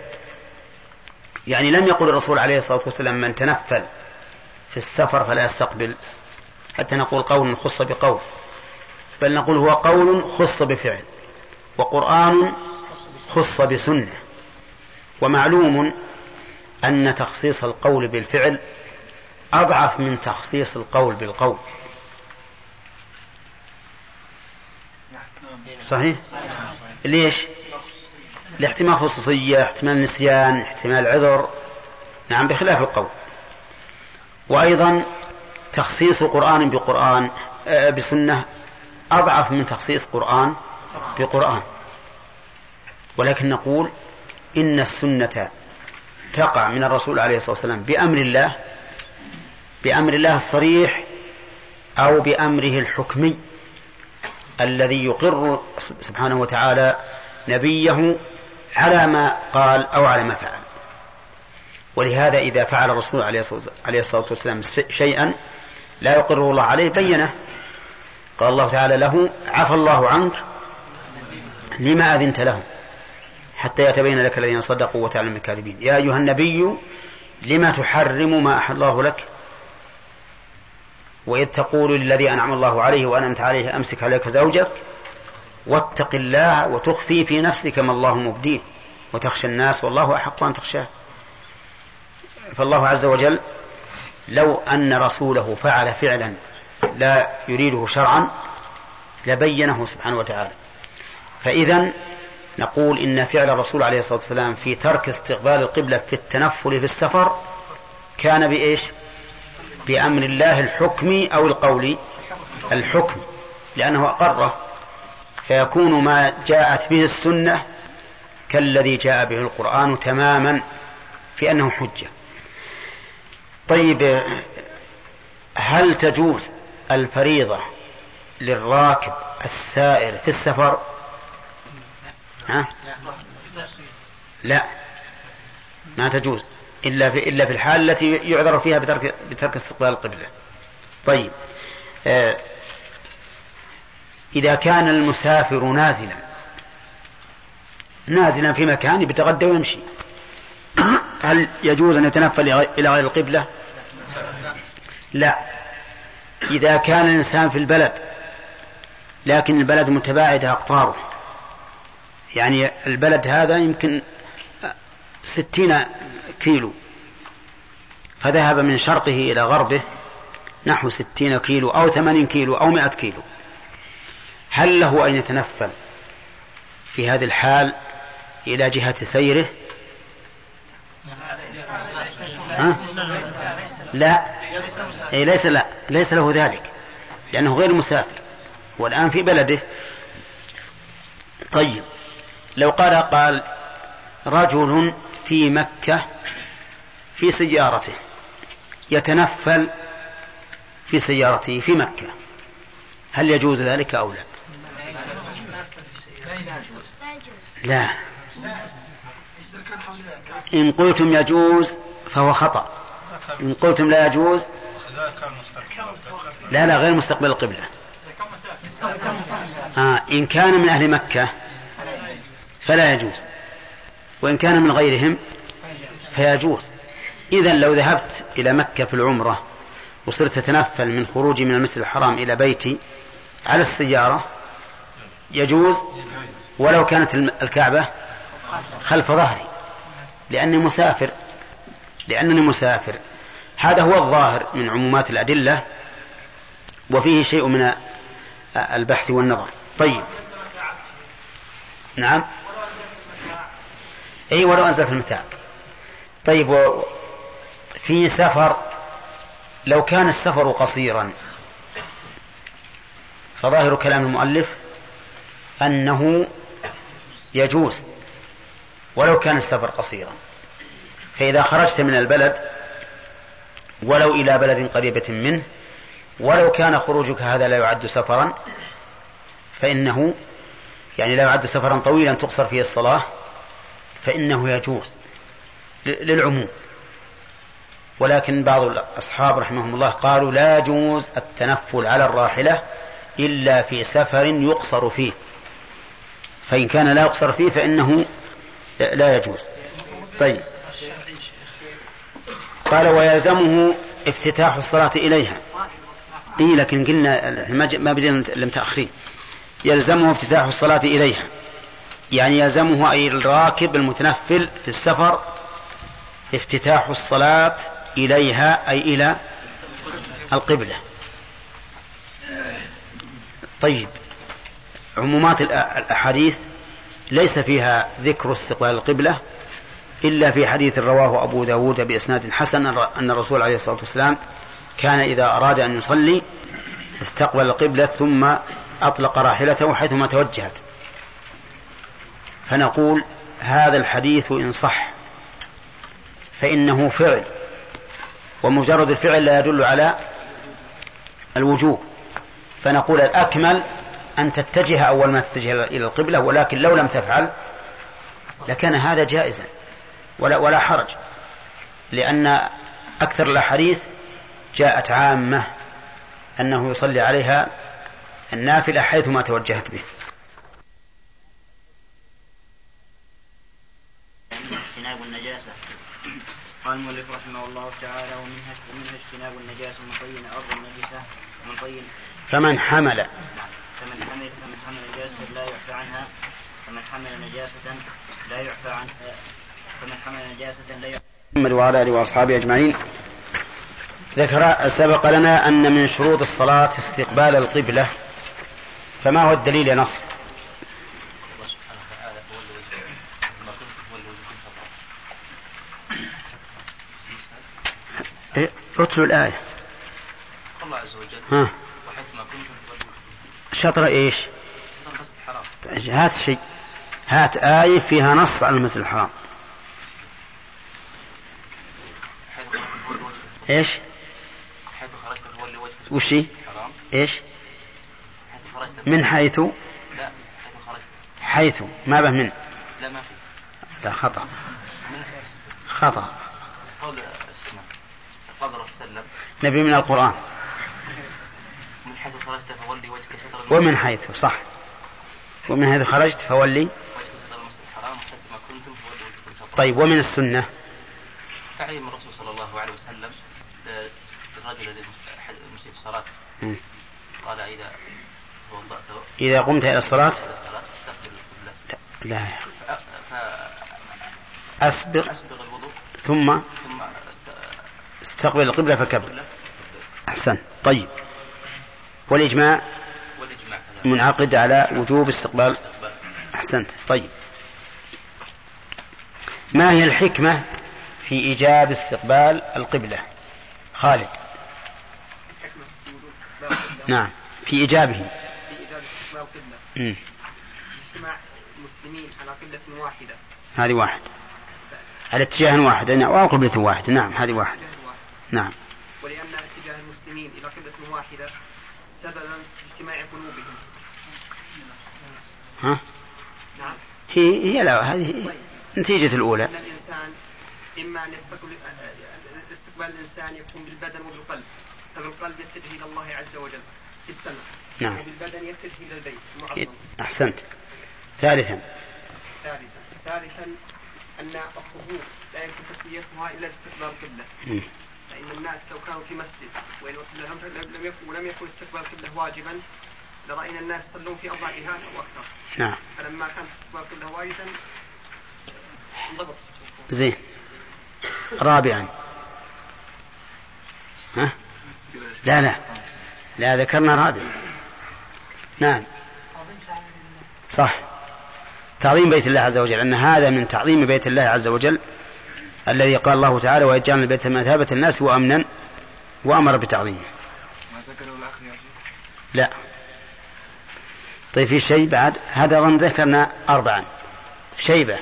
B: يعني لم يقل الرسول عليه الصلاة والسلام من تنفل في السفر فلا يستقبل حتى نقول قول خص بقول بل نقول هو قول خص بفعل وقرآن خص بسنة ومعلوم أن تخصيص القول بالفعل أضعف من تخصيص القول بالقول. صحيح؟ ليش؟ لاحتمال خصوصية احتمال نسيان احتمال عذر. نعم بخلاف القول. وأيضا تخصيص قرآن بقرآن آه، بسنة أضعف من تخصيص قرآن بقرآن. ولكن نقول إن السنة تقع من الرسول عليه الصلاة والسلام بأمر الله بأمر الله الصريح أو بأمره الحكمي الذي يقر سبحانه وتعالى نبيه على ما قال أو على ما فعل. ولهذا إذا فعل الرسول عليه الصلاة- والسلام شيئا لا يقره الله عليه بينة. قال الله تعالى له عفى الله عنك لما أذنت لهم حتى يتبين لك الذين صدقوا وتعلم الكاذبين. يا أيها النبي لما تحرم ما أحل الله لك؟ وإذ تقول للذي أنعم الله عليه وأنعمت عليه أمسك عليك زوجك واتق الله وتخفي في نفسك ما الله مبديه وتخشى الناس والله أحق أن تخشاه. فالله عز وجل لو أن رسوله فعل فعلا لا يريده شرعا لبينه سبحانه وتعالى. فإذا نقول إن فعل الرسول عليه الصلاة والسلام في ترك استقبال القبلة في التنفل في السفر كان بإيش؟ بأمر الله الحكمي أو القولي الحكم لأنه أقره فيكون ما جاءت به السنة كالذي جاء به القرآن تماما في أنه حجة. طيب هل تجوز الفريضة للراكب السائر في السفر؟ ها؟ لا ما تجوز إلا في إلا في الحال التي يعذر فيها بترك بترك استقبال القبلة. طيب آه إذا كان المسافر نازلا نازلا في مكان يتغدى ويمشي هل يجوز أن يتنفل إلى غير القبلة؟ لا إذا كان الإنسان في البلد لكن البلد متباعدة أقطاره يعني البلد هذا يمكن ستين كيلو فذهب من شرقه إلى غربه نحو ستين كيلو أو ثمانين كيلو أو مئة كيلو. هل له أن يتنفل في هذه الحال إلى جهة سيره؟ ها؟ لا. أي ليس لا. ليس له ذلك لأنه غير مسافر والآن في بلده. طيب. لو قال قال رجل في مكة في سيارته يتنفل في سيارته في مكة هل يجوز ذلك أو لا؟ لا. إن قلتم يجوز فهو خطأ. إن قلتم لا يجوز لا لا غير مستقبل القبلة. آه إن كان من أهل مكة فلا يجوز. وإن كان من غيرهم فيجوز. إذا لو ذهبت إلى مكة في العمرة وصرت أتنفل من خروجي من المسجد الحرام إلى بيتي على السيارة يجوز؟ ولو كانت الكعبة خلف ظهري. لأني مسافر لأنني مسافر. هذا هو الظاهر من عمومات الأدلة وفيه شيء من البحث والنظر. طيب. نعم. أي ولو أنزلت المتاع. طيب في سفر لو كان السفر قصيرا فظاهر كلام المؤلف أنه يجوز ولو كان السفر قصيرا. فإذا خرجت من البلد ولو إلى بلد قريبة منه ولو كان خروجك هذا لا يعد سفرا فإنه يعني لا يعد سفرا طويلا تقصر فيه الصلاة فإنه يجوز للعموم. ولكن بعض الأصحاب رحمهم الله قالوا لا يجوز التنفل على الراحلة إلا في سفر يقصر فيه. فإن كان لا يقصر فيه فإنه لا يجوز. طيب. قال ويلزمه افتتاح الصلاة إليها. إيه لكن قلنا ما بدينا متأخرين يلزمه افتتاح الصلاة إليها. يعني يلزمه أي الراكب المتنفل في السفر افتتاح الصلاة إليها أي إلى القبلة. طيب عمومات الأحاديث ليس فيها ذكر استقبال القبلة إلا في حديث رواه أبو داود بإسناد حسن أن الرسول عليه الصلاة والسلام كان إذا أراد أن يصلي استقبل القبلة ثم أطلق راحلته حيثما توجهت. فنقول هذا الحديث إن صح فإنه فعل ومجرد الفعل لا يدل على الوجوب فنقول الأكمل أن تتجه أول ما تتجه إلى القبلة ولكن لو لم تفعل لكان هذا جائزا ولا, ولا حرج لأن أكثر الأحاديث جاءت عامة أنه يصلي عليها النافلة حيثما توجهت به
G: اجتناب النجاسة قال المؤلف رحمه الله تعالى ومنها ومنها اجتناب النجاسة من طين أرض النجسة ومن طين
B: فمن حمل.
G: فمن حمل فمن حمل نجاسة لا يعفى عنها فمن حمل نجاسة لا يعفى عن فمن حمل نجاسة لا يعفى
B: محمد وعلى آله وأصحابه أجمعين. ذكر سبق لنا أن من شروط الصلاة استقبال القبلة. فما هو الدليل يا نصر؟ إيه، اتلوا الآية.
A: الله عز وجل.
B: ها.
A: وحيثما كنتم
B: شطر
A: المسجد الحرام
B: هات شيء. هات آية فيها نص على المسجد الحرام. إيش؟
A: حيث خرجت فولوا وجهك.
B: وش هي؟
A: الحرام
B: إيش؟
A: حيث خرجت.
B: من حيث؟
A: لا حيث خرجت.
B: حيث. ما به من؟
A: لا ما في.
B: لا خطأ. خطأ. نبي من القرآن.
A: من حيث خرجت فولي وجهك شطر المسجد.
B: ومن حيث صح. ومن حيث خرجت فولي.
A: وجهك شطر المسجد الحرام وحيث ما كنتم فولوا وجهكم
B: طيب ومن السنة؟
A: تعليم الرسول صلى الله عليه وسلم آه، الرجل الذي المسيء في الصلاة. قال إذا توضأت
B: إذا قمت إلى الصلاة؟
A: القبلة
B: لا
A: ف-
B: أسبق
A: فأسبغ الوضوء.
B: ثم؟ استقبل القبلة فكبر. أحسن. طيب. والإجماع منعقد على وجوب استقبال. أحسنت. طيب. ما هي الحكمة في إيجاب استقبال القبلة؟ خالد. نعم. في إيجابه.
H: في إيجاد استقبال القبلة. اجتماع المسلمين على قبلة واحدة.
B: هذه واحد. على اتجاه واحد. نعم، أو قبلة واحدة نعم. هذه واحد. نعم.
H: ولأن اتجاه المسلمين إلى قبلة واحدة سببا في اجتماع قلوبهم.
B: ها؟
H: نعم.
B: هي هي لا هذه نتيجة الأولى.
H: أن الإنسان إما أن يستقبل استقبال الإنسان يكون بالبدن وبالقلب فبالقلب يتجه إلى الله عز وجل في السماء
B: نعم.
H: وبالبدن يتجه إلى البيت المعظم
B: أحسنت. ثالثا.
H: ثالثا ثالثا أن الصفوف لا يمكن تسويتها إلا باستقبال القبلة. فإن الناس لو كانوا في مسجد وإن لم لم يكن ولم يكن استقبال القبلة واجبا لرأينا الناس يصلون في أربع جهات أو أكثر.
B: نعم.
H: فلما كان استقبال القبلة واجبا انضبط.
B: زين. رابعا. ها؟ لا لا. لا ذكرنا رابع. نعم. صح. تعظيم بيت الله عز وجل. أن هذا من تعظيم بيت الله عز وجل. الذي قال الله تعالى ويجعل البيت مثابة الناس وأمنا وأمر بتعظيمه
C: ما ذكره الأخ يا شيخ؟
B: لا. طيب في شيء بعد؟ هذا أظن ذكرنا أربعا. شيبة.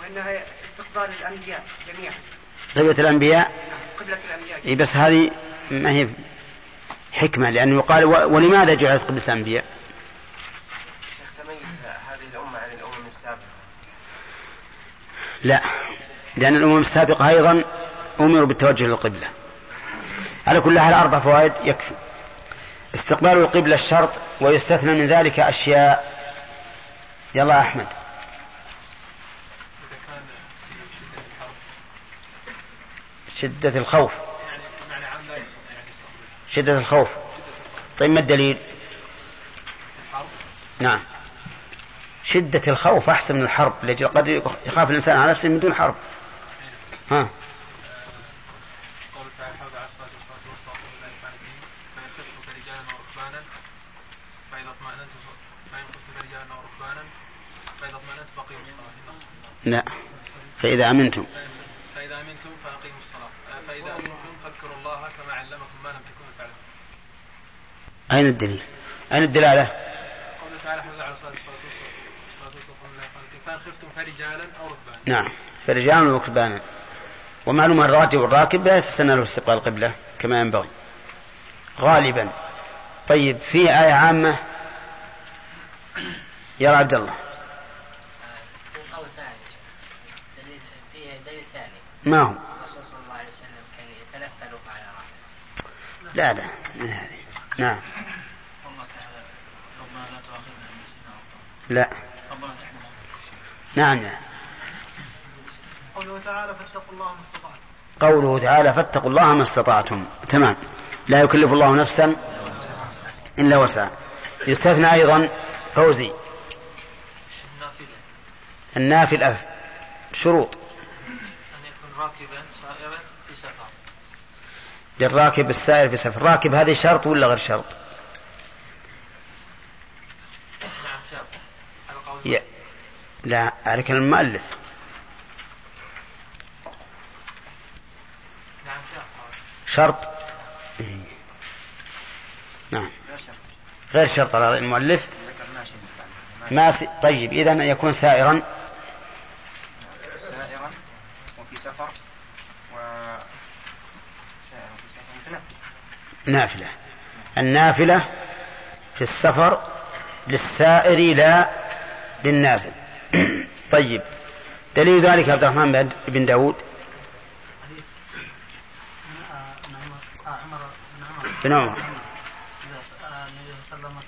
H: وأنها استقبال الأنبياء جميعا.
B: قبلة الأنبياء؟
H: قبلة الأنبياء
B: إي بس هذه ما هي حكمة لأنه يقال و- ولماذا جعلت قبلة الأنبياء؟
C: تميز هذه الأمة عن الأمم السابقة.
B: لا. لأن الأمم السابقة أيضا أمروا بالتوجه للقبلة. على كل حال أربع فوائد يكفي. استقبال القبلة الشرط ويستثنى من ذلك أشياء. يلا أحمد. شدة الخوف. شدة الخوف. طيب ما الدليل؟ نعم. شدة الخوف أحسن من الحرب. لأجل قد يخاف الإنسان على نفسه من دون حرب. ها.
I: قول تعالى على الصلاة والصلاة لله فإن خفتم فرجالا وركبانا فإذا اطمأننتم فإن خفتم فرجالا وركبانا فإذا اطمأننتم فأقيموا الصلاة
B: لا. فإذا أمنتم.
I: فإذا أمنتم فأقيموا الصلاة. آه، فإذا أمنتم فاذكروا الله كما علمكم ما لم تكونوا تعلمون.
B: أين الدليل؟ أين الدلالة؟
I: قوله تعالى حافظ على الصلاة والصلاة والصلاة قانتين فإن خفتم فرجالا أو ركبانا.
B: نعم. فرجال وركبانا ومعلوم أن الراكب والراكب لا يتسنى له استقبال القبلة كما ينبغي. غالبا. طيب في آية عامة؟ يا عبد الله. ما هو؟ لا لا نعم.
A: لا. تؤاخذنا إن نسينا أو أخطأنا.
B: لا
A: ربنا تحمل
B: نعم نعم
E: قوله تعالى فاتقوا الله ما استطعتم.
B: قوله تعالى فاتقوا الله ما استطعتم. تمام. لا يكلف الله نفسا إلا وسعها. يستثنى أيضا فوزي.
I: النافلة.
B: شروط.
I: أن يكون راكبا سائرا في سفر.
B: للراكب السائر في سفر. راكب هذه شرط ولا غير شرط. لا على كلام المؤلف
I: نعم شرط
B: شرط؟ إيه. نعم. غير شرط على رأي المؤلف. ما س... طيب إذا يكون سائرا.
C: سائرا وفي سفر و
B: نافلة. النافلة في السفر للسائر لا للنازل. طيب دليل ذلك عبد الرحمن بن داود
E: عمر
B: بن عمر
J: إذا س- آه، النبي صلى الله عليه وسلم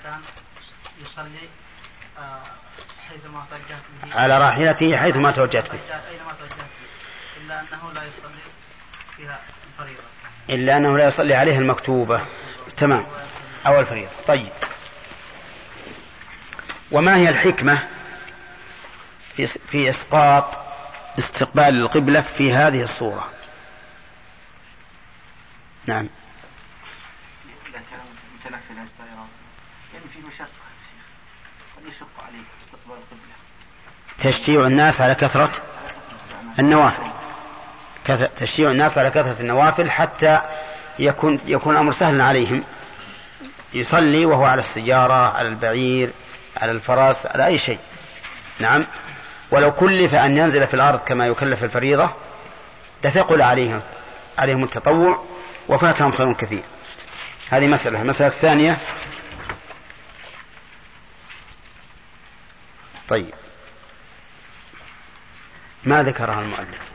J: كان يصلي آه، حيثما توجهت به.
B: على راحلته حيثما توجهت به.
J: أينما توجهت به. إلا أنه لا يصلي فيها الفريضة.
B: إلا أنه لا يصلي عليها المكتوبة. تمام. أو الفريضة. طيب. وما هي الحكمة في في إسقاط استقبال القبلة في هذه الصورة؟ نعم.
K: متنفلا سائرا في مشقة يا شيخ. قد يشق عليه استقبال القبلة
B: تشجيع الناس على كثرة النوافل. تشجيع الناس على كثرة النوافل حتى يكون يكون الأمر سهلا عليهم. يصلي وهو على السيارة على البعير على الفرس على أي شيء. نعم. ولو كلف أن ينزل في الأرض كما يكلف الفريضة لثقل عليهم عليهم التطوع وفاتهم خير كثير. هذه مسألة. المسألة الثانية. طيب. ما ذكرها المؤلف؟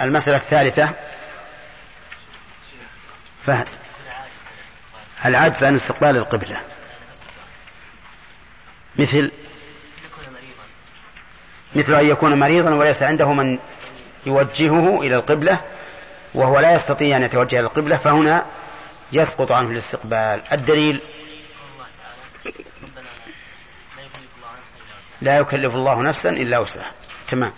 B: المسألة الثالثة. فهد العجز عن استقبال القبلة. مثل؟ مثل أن يكون مريضا وليس عنده من يوجهه إلى القبلة وهو لا يستطيع أن يتوجه إلى القبلة فهنا يسقط عنه الاستقبال. الدليل؟ لا يكلف الله نفسا إلا وسعها. تمام.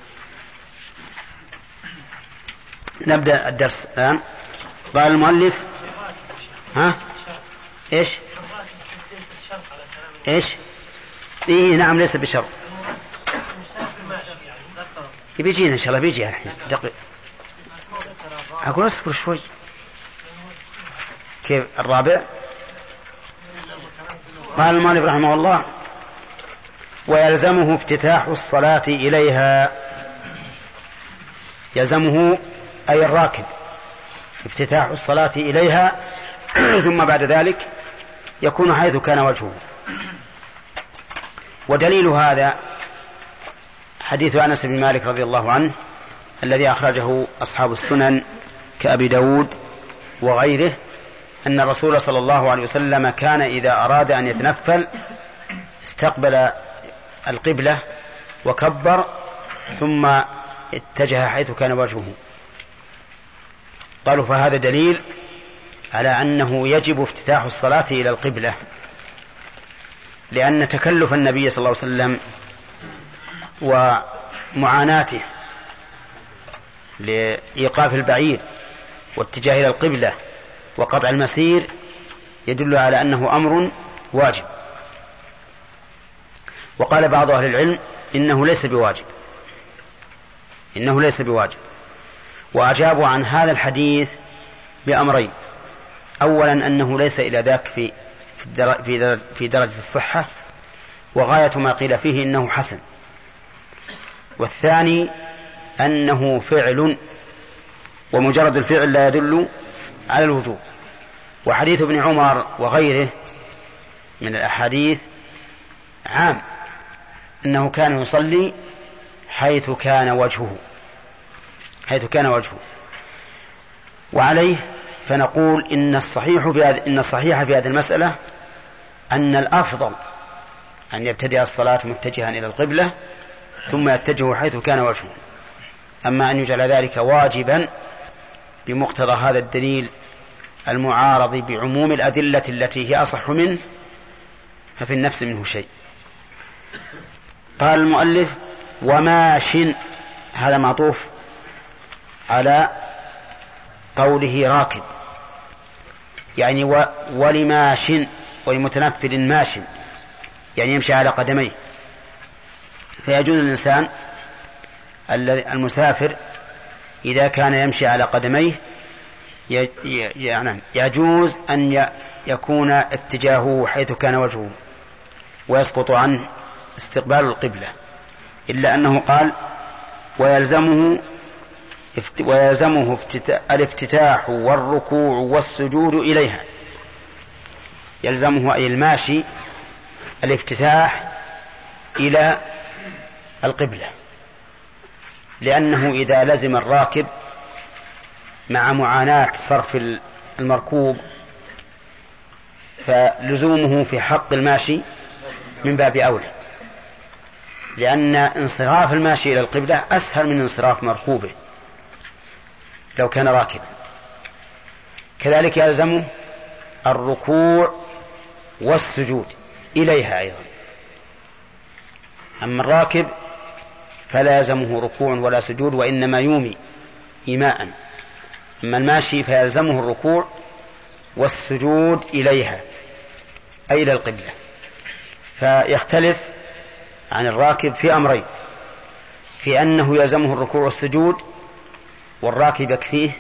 B: نبدأ الدرس الآن. قال المؤلف ها؟
F: إيش؟
B: إيش؟ إيه نعم ليس بشرط. بيجينا إن شاء الله بيجي الحين. دقيق. أقول أصبر شوي. كيف الرابع؟ قال المؤلف رحمه الله ويلزمه افتتاح الصلاة إليها. يلزمه أي الراكب افتتاح الصلاة إليها. ثم بعد ذلك يكون حيث كان وجهه. ودليل هذا حديث أنس بن مالك رضي الله عنه الذي أخرجه أصحاب السنن كأبي داود وغيره. أن الرسول صلى الله عليه وسلم كان إذا أراد أن يتنفل استقبل القبلة وكبر ثم اتجه حيث كان وجهه. قالوا فهذا دليل على أنه يجب افتتاح الصلاة إلى القبلة لأن تكلف النبي صلى الله عليه وسلم ومعاناته لإيقاف البعير واتجاه إلى القبلة. وقطع المسير يدل على أنه أمر واجب. وقال بعض أهل العلم إنه ليس بواجب. إنه ليس بواجب. وأجابوا عن هذا الحديث بأمرين. أولا أنه ليس إلى ذاك في في في درجة الصحة. وغاية ما قيل فيه إنه حسن. والثاني أنه فعل. ومجرد الفعل لا يدل على الوجوب. وحديث ابن عمر وغيره من الأحاديث عام أنه كان يصلي حيث كان وجهه حيث كان وجهه. وعليه فنقول إن الصحيح في إن الصحيح في هذه المسألة أن الأفضل أن يبتدئ الصلاة متجها إلى القبلة ثم يتجه حيث كان وجهه. أما أن يجعل ذلك واجبا بمقتضى هذا الدليل المعارض بعموم الأدلة التي هي أصح منه ففي النفس منه شيء. قال المؤلف وماش هذا معطوف على قوله راكب. يعني و ولماش ولمتنفل ماش يعني يمشي على قدميه. فيجوز للإنسان الذي المسافر إذا كان يمشي على قدميه يعني يجوز أن يكون اتجاهه حيث كان وجهه ويسقط عنه استقبال القبلة. إلا أنه قال ويلزمه ويلزمه افتتا- الافتتاح والركوع والسجود إليها. يلزمه أي الماشي الافتتاح إلى القبلة لأنه إذا لزم الراكب مع معاناة صرف ال- المركوب فلزومه في حق الماشي من باب أولى. لأن انصراف الماشي إلى القبلة أسهل من انصراف مركوبه لو كان راكبا. كذلك يلزمه الركوع والسجود إليها أيضا. أما الراكب فلا يلزمه ركوع ولا سجود وإنما يومي إيماء. أما الماشي فيلزمه الركوع والسجود إليها أي إلى القبلة. فيختلف عن الراكب في أمرين في أنه يلزمه الركوع والسجود والراكب يكفيه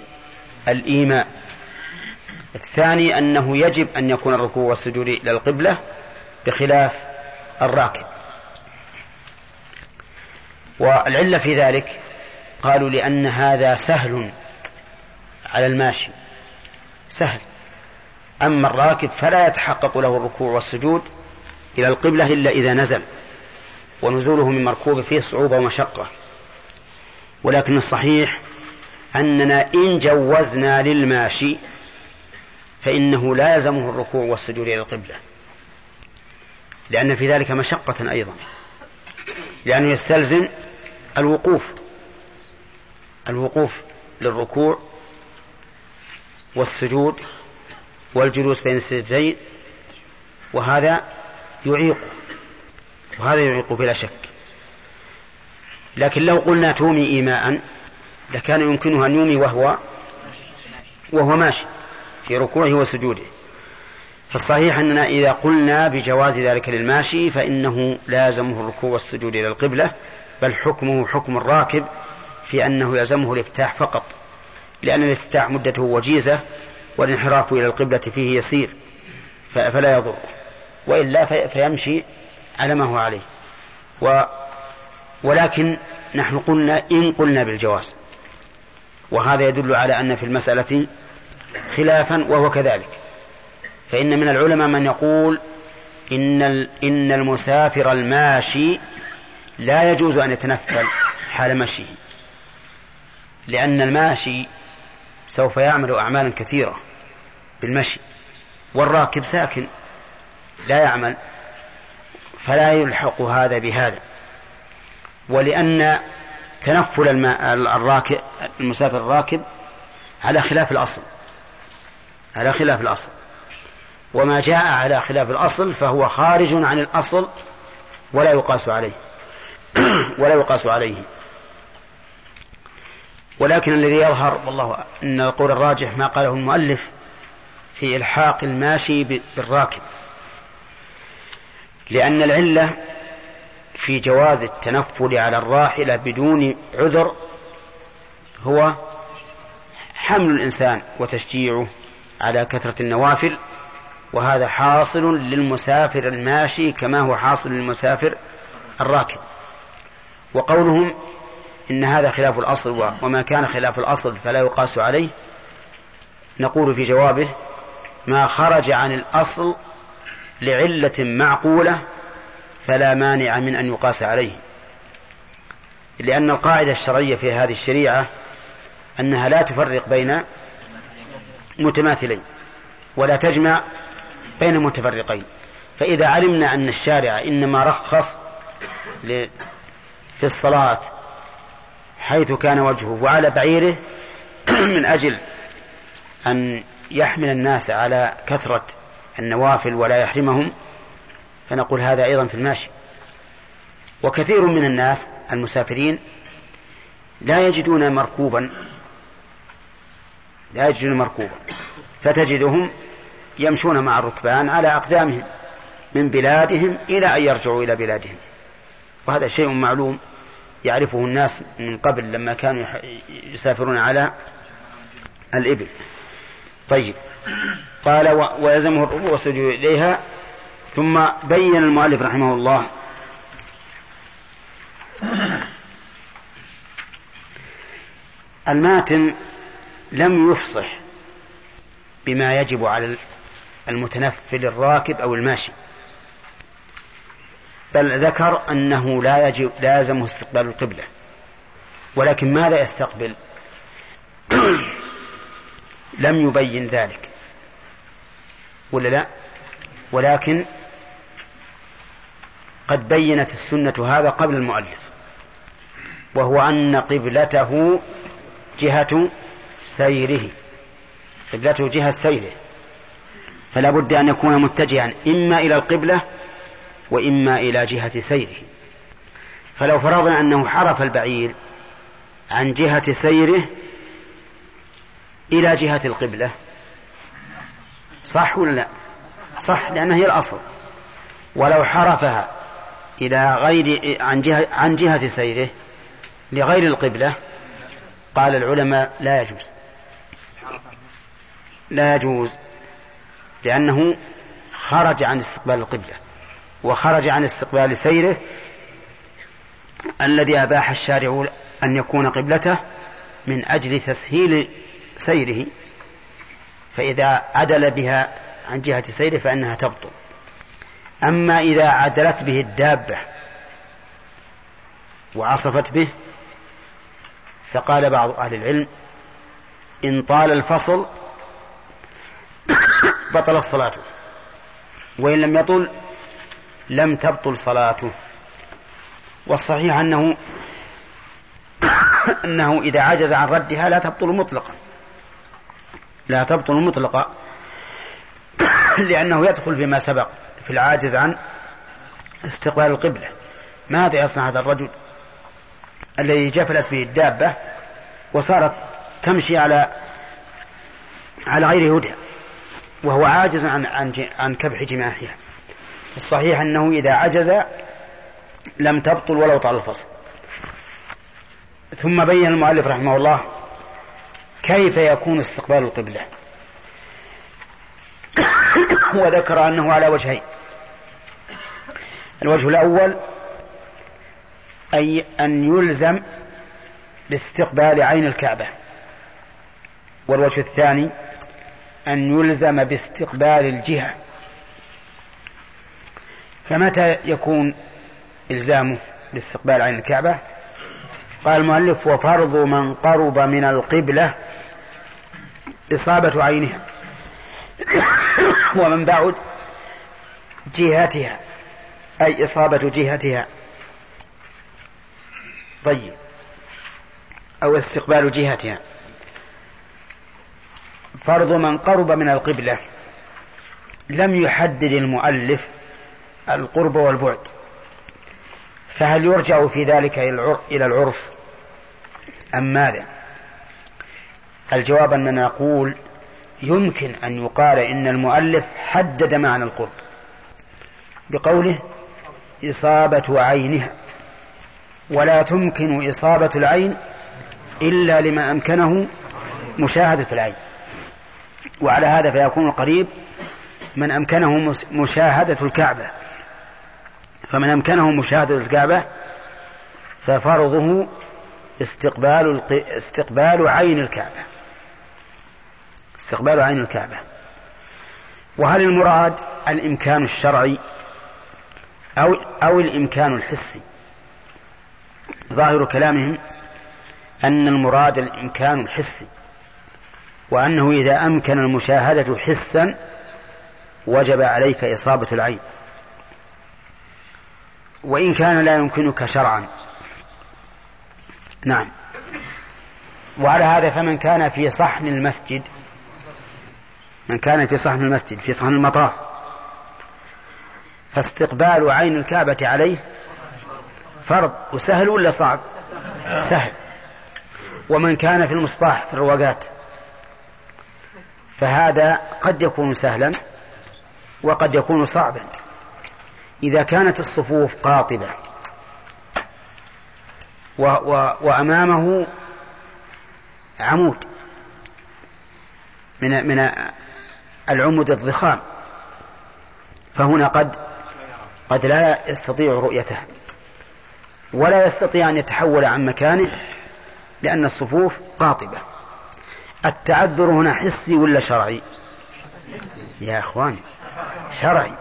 B: الإيماء. الثاني أنه يجب أن يكون الركوع والسجود إلى القبلة بخلاف الراكب. والعلة في ذلك قالوا لأن هذا سهل على الماشي. سهل. أما الراكب فلا يتحقق له الركوع والسجود إلى القبلة إلا إذا نزل ونزوله من مركوب فيه صعوبة ومشقة. ولكن الصحيح أننا إن جوزنا للماشي فإنه لا يلزمه الركوع والسجود إلى القبلة. لأن في ذلك مشقة أيضا. لأنه يستلزم الوقوف الوقوف للركوع والسجود والجلوس بين السجدين وهذا يعيق وهذا يعيق بلا شك. لكن لو قلنا تومي إيماء لكان يمكنه أن يومي وهو وهو ماشي في ركوعه وسجوده. فالصحيح أننا إذا قلنا بجواز ذلك للماشي فإنه لازمه الركوع والسجود إلى القبلة بل حكمه حكم الراكب في أنه يلزمه الافتتاح فقط. لأن الافتتاح مدته وجيزة والانحراف إلى القبلة فيه يسير فلا يضر. وإلا فيمشي على ما هو عليه. و ولكن نحن قلنا إن قلنا بالجواز. وهذا يدل على أن في المسألة خلافا وهو كذلك. فإن من العلماء من يقول إن إن المسافر الماشي لا يجوز أن يتنفل حال مشيه. لأن الماشي سوف يعمل أعمالا كثيرة بالمشي والراكب ساكن لا يعمل فلا يلحق هذا بهذا. ولأن تنفل الماء الراكب المسافر الراكب على خلاف الأصل على خلاف الأصل. وما جاء على خلاف الأصل فهو خارج عن الأصل ولا يقاس عليه ولا يقاس عليه. ولكن الذي يظهر والله إن القول الراجح ما قاله المؤلف في إلحاق الماشي بالراكب. لأن العلة في جواز التنفل على الراحلة بدون عذر هو حمل الإنسان وتشجيعه على كثرة النوافل وهذا حاصل للمسافر الماشي كما هو حاصل للمسافر الراكب. وقولهم إن هذا خلاف الأصل وما كان خلاف الأصل فلا يقاس عليه نقول في جوابه ما خرج عن الأصل لعلة معقولة فلا مانع من أن يقاس عليه. لأن القاعدة الشرعية في هذه الشريعة أنها لا تفرق بين متماثلين ولا تجمع بين متفرقين. فإذا علمنا أن الشارع إنما رخص في الصلاة حيث كان وجهه وعلى بعيره من أجل أن يحمل الناس على كثرة النوافل ولا يحرمهم فنقول هذا أيضا في الماشي. وكثير من الناس المسافرين لا يجدون مركوبا لا يجدون مركوبا فتجدهم يمشون مع الركبان على أقدامهم من بلادهم إلى أن يرجعوا إلى بلادهم. وهذا شيء معلوم يعرفه الناس من قبل لما كانوا يسافرون على الإبل. طيب. قال ويلزمه الركوع والسجود إليها ثم بين المؤلف رحمه الله. الماتن لم يفصح بما يجب على المتنفل الراكب أو الماشي. بل ذكر أنه لا يجب لازمه استقبال القبلة. ولكن ماذا يستقبل؟ لم يبين ذلك. ولا لا؟ ولكن قد بينت السنة هذا قبل المؤلف وهو أن قبلته جهة سيره. قبلته جهة سيره. فلا بد أن يكون متجها إما إلى القبلة وإما إلى جهة سيره. فلو فرضنا أنه حرف البعير عن جهة سيره إلى جهة القبلة صح ولا لا؟ صح لأنها هي الأصل. ولو حرفها إلى غير عن جهة عن جهة سيره لغير القبلة قال العلماء لا يجوز. لا يجوز لأنه خرج عن استقبال القبلة. وخرج عن استقبال سيره الذي أباح الشارع أن يكون قبلته من أجل تسهيل سيره فإذا عدل بها عن جهة سيره فإنها تبطل. أما إذا عدلت به الدابة وعصفت به فقال بعض أهل العلم إن طال الفصل بطل الصلاة وإن لم يطل لم تبطل صلاته. والصحيح أنه أنه إذا عجز عن ردها لا تبطل مطلقا. لا تبطل مطلقا. لأنه يدخل فيما سبق في العاجز عن استقبال القبلة. ماذا يصنع هذا الرجل؟ الذي جفلت به الدابة وصارت تمشي على على غير هدى وهو عاجز عن عن عن كبح جماحها. الصحيح أنه إذا عجز لم تبطل ولو طال الفصل. ثم بين المؤلف رحمه الله كيف يكون استقبال القبلة. وذكر أنه على وجهين. الوجه الأول أي أن يلزم باستقبال عين الكعبة. والوجه الثاني أن يلزم باستقبال الجهة. فمتى يكون إلزامه باستقبال عين الكعبة؟ قال المؤلف وفرض من قرب من القبلة إصابة عينها ومن بعد جهتها أي إصابة جهتها. طيب. أو استقبال جهتها. فرض من قرب من القبلة لم يحدد المؤلف القرب والبعد. فهل يرجع في ذلك إلى العرف أم ماذا؟ الجواب أننا نقول يمكن أن يقال إن المؤلف حدد معنى القرب بقوله إصابة عينها. ولا تمكن إصابة العين إلا لما أمكنه مشاهدة العين. وعلى هذا فيكون القريب من أمكنه مشاهدة الكعبة. فمن أمكنه مشاهدة الكعبة ففرضه استقبال استقبال عين الكعبة. استقبال عين الكعبة. وهل المراد الإمكان الشرعي أو أو الإمكان الحسي؟ ظاهر كلامهم أن المراد الإمكان الحسي وأنه إذا أمكن المشاهدة حسا وجب عليك إصابة العين. وإن كان لا يمكنك شرعا. نعم. وعلى هذا فمن كان في صحن المسجد من كان في صحن المسجد في صحن المطاف فاستقبال عين الكعبة عليه فرض وسهل ولا صعب؟ سهل. ومن كان في المصباح في الرواقات فهذا قد يكون سهلا وقد يكون صعبا. إذا كانت الصفوف قاطبة و و وأمامه عمود من من العمود الضخام فهنا قد قد لا يستطيع رؤيته ولا يستطيع أن يتحول عن مكانه لأن الصفوف قاطبة. التعذر هنا حسي ولا شرعي؟ يا إخواني شرعي.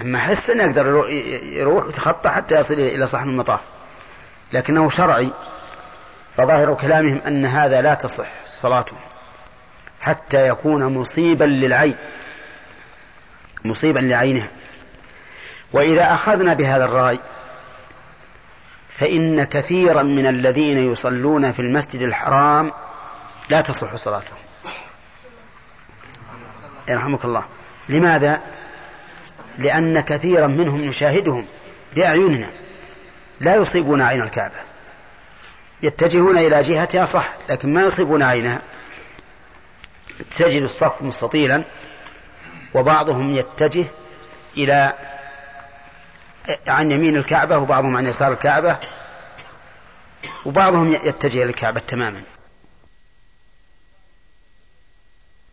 B: اما حس انه يقدر يروح ويتخطى حتى يصل إلى صحن المطاف. لكنه شرعي. فظاهر كلامهم أن هذا لا تصح صلاته. حتى يكون مصيبا للعين. مصيبا لعينها وإذا أخذنا بهذا الرأي فإن كثيرا من الذين يصلون في المسجد الحرام لا تصح صلاتهم يرحمك الله. لماذا؟ لأن كثيرا منهم نشاهدهم بأعيننا. لا يصيبون عين الكعبة. يتجهون إلى جهتها صح لكن ما يصيبون عينها. تجد الصف مستطيلا وبعضهم يتجه إلى عن يمين الكعبة وبعضهم عن يسار الكعبة وبعضهم يتجه إلى الكعبة تماما.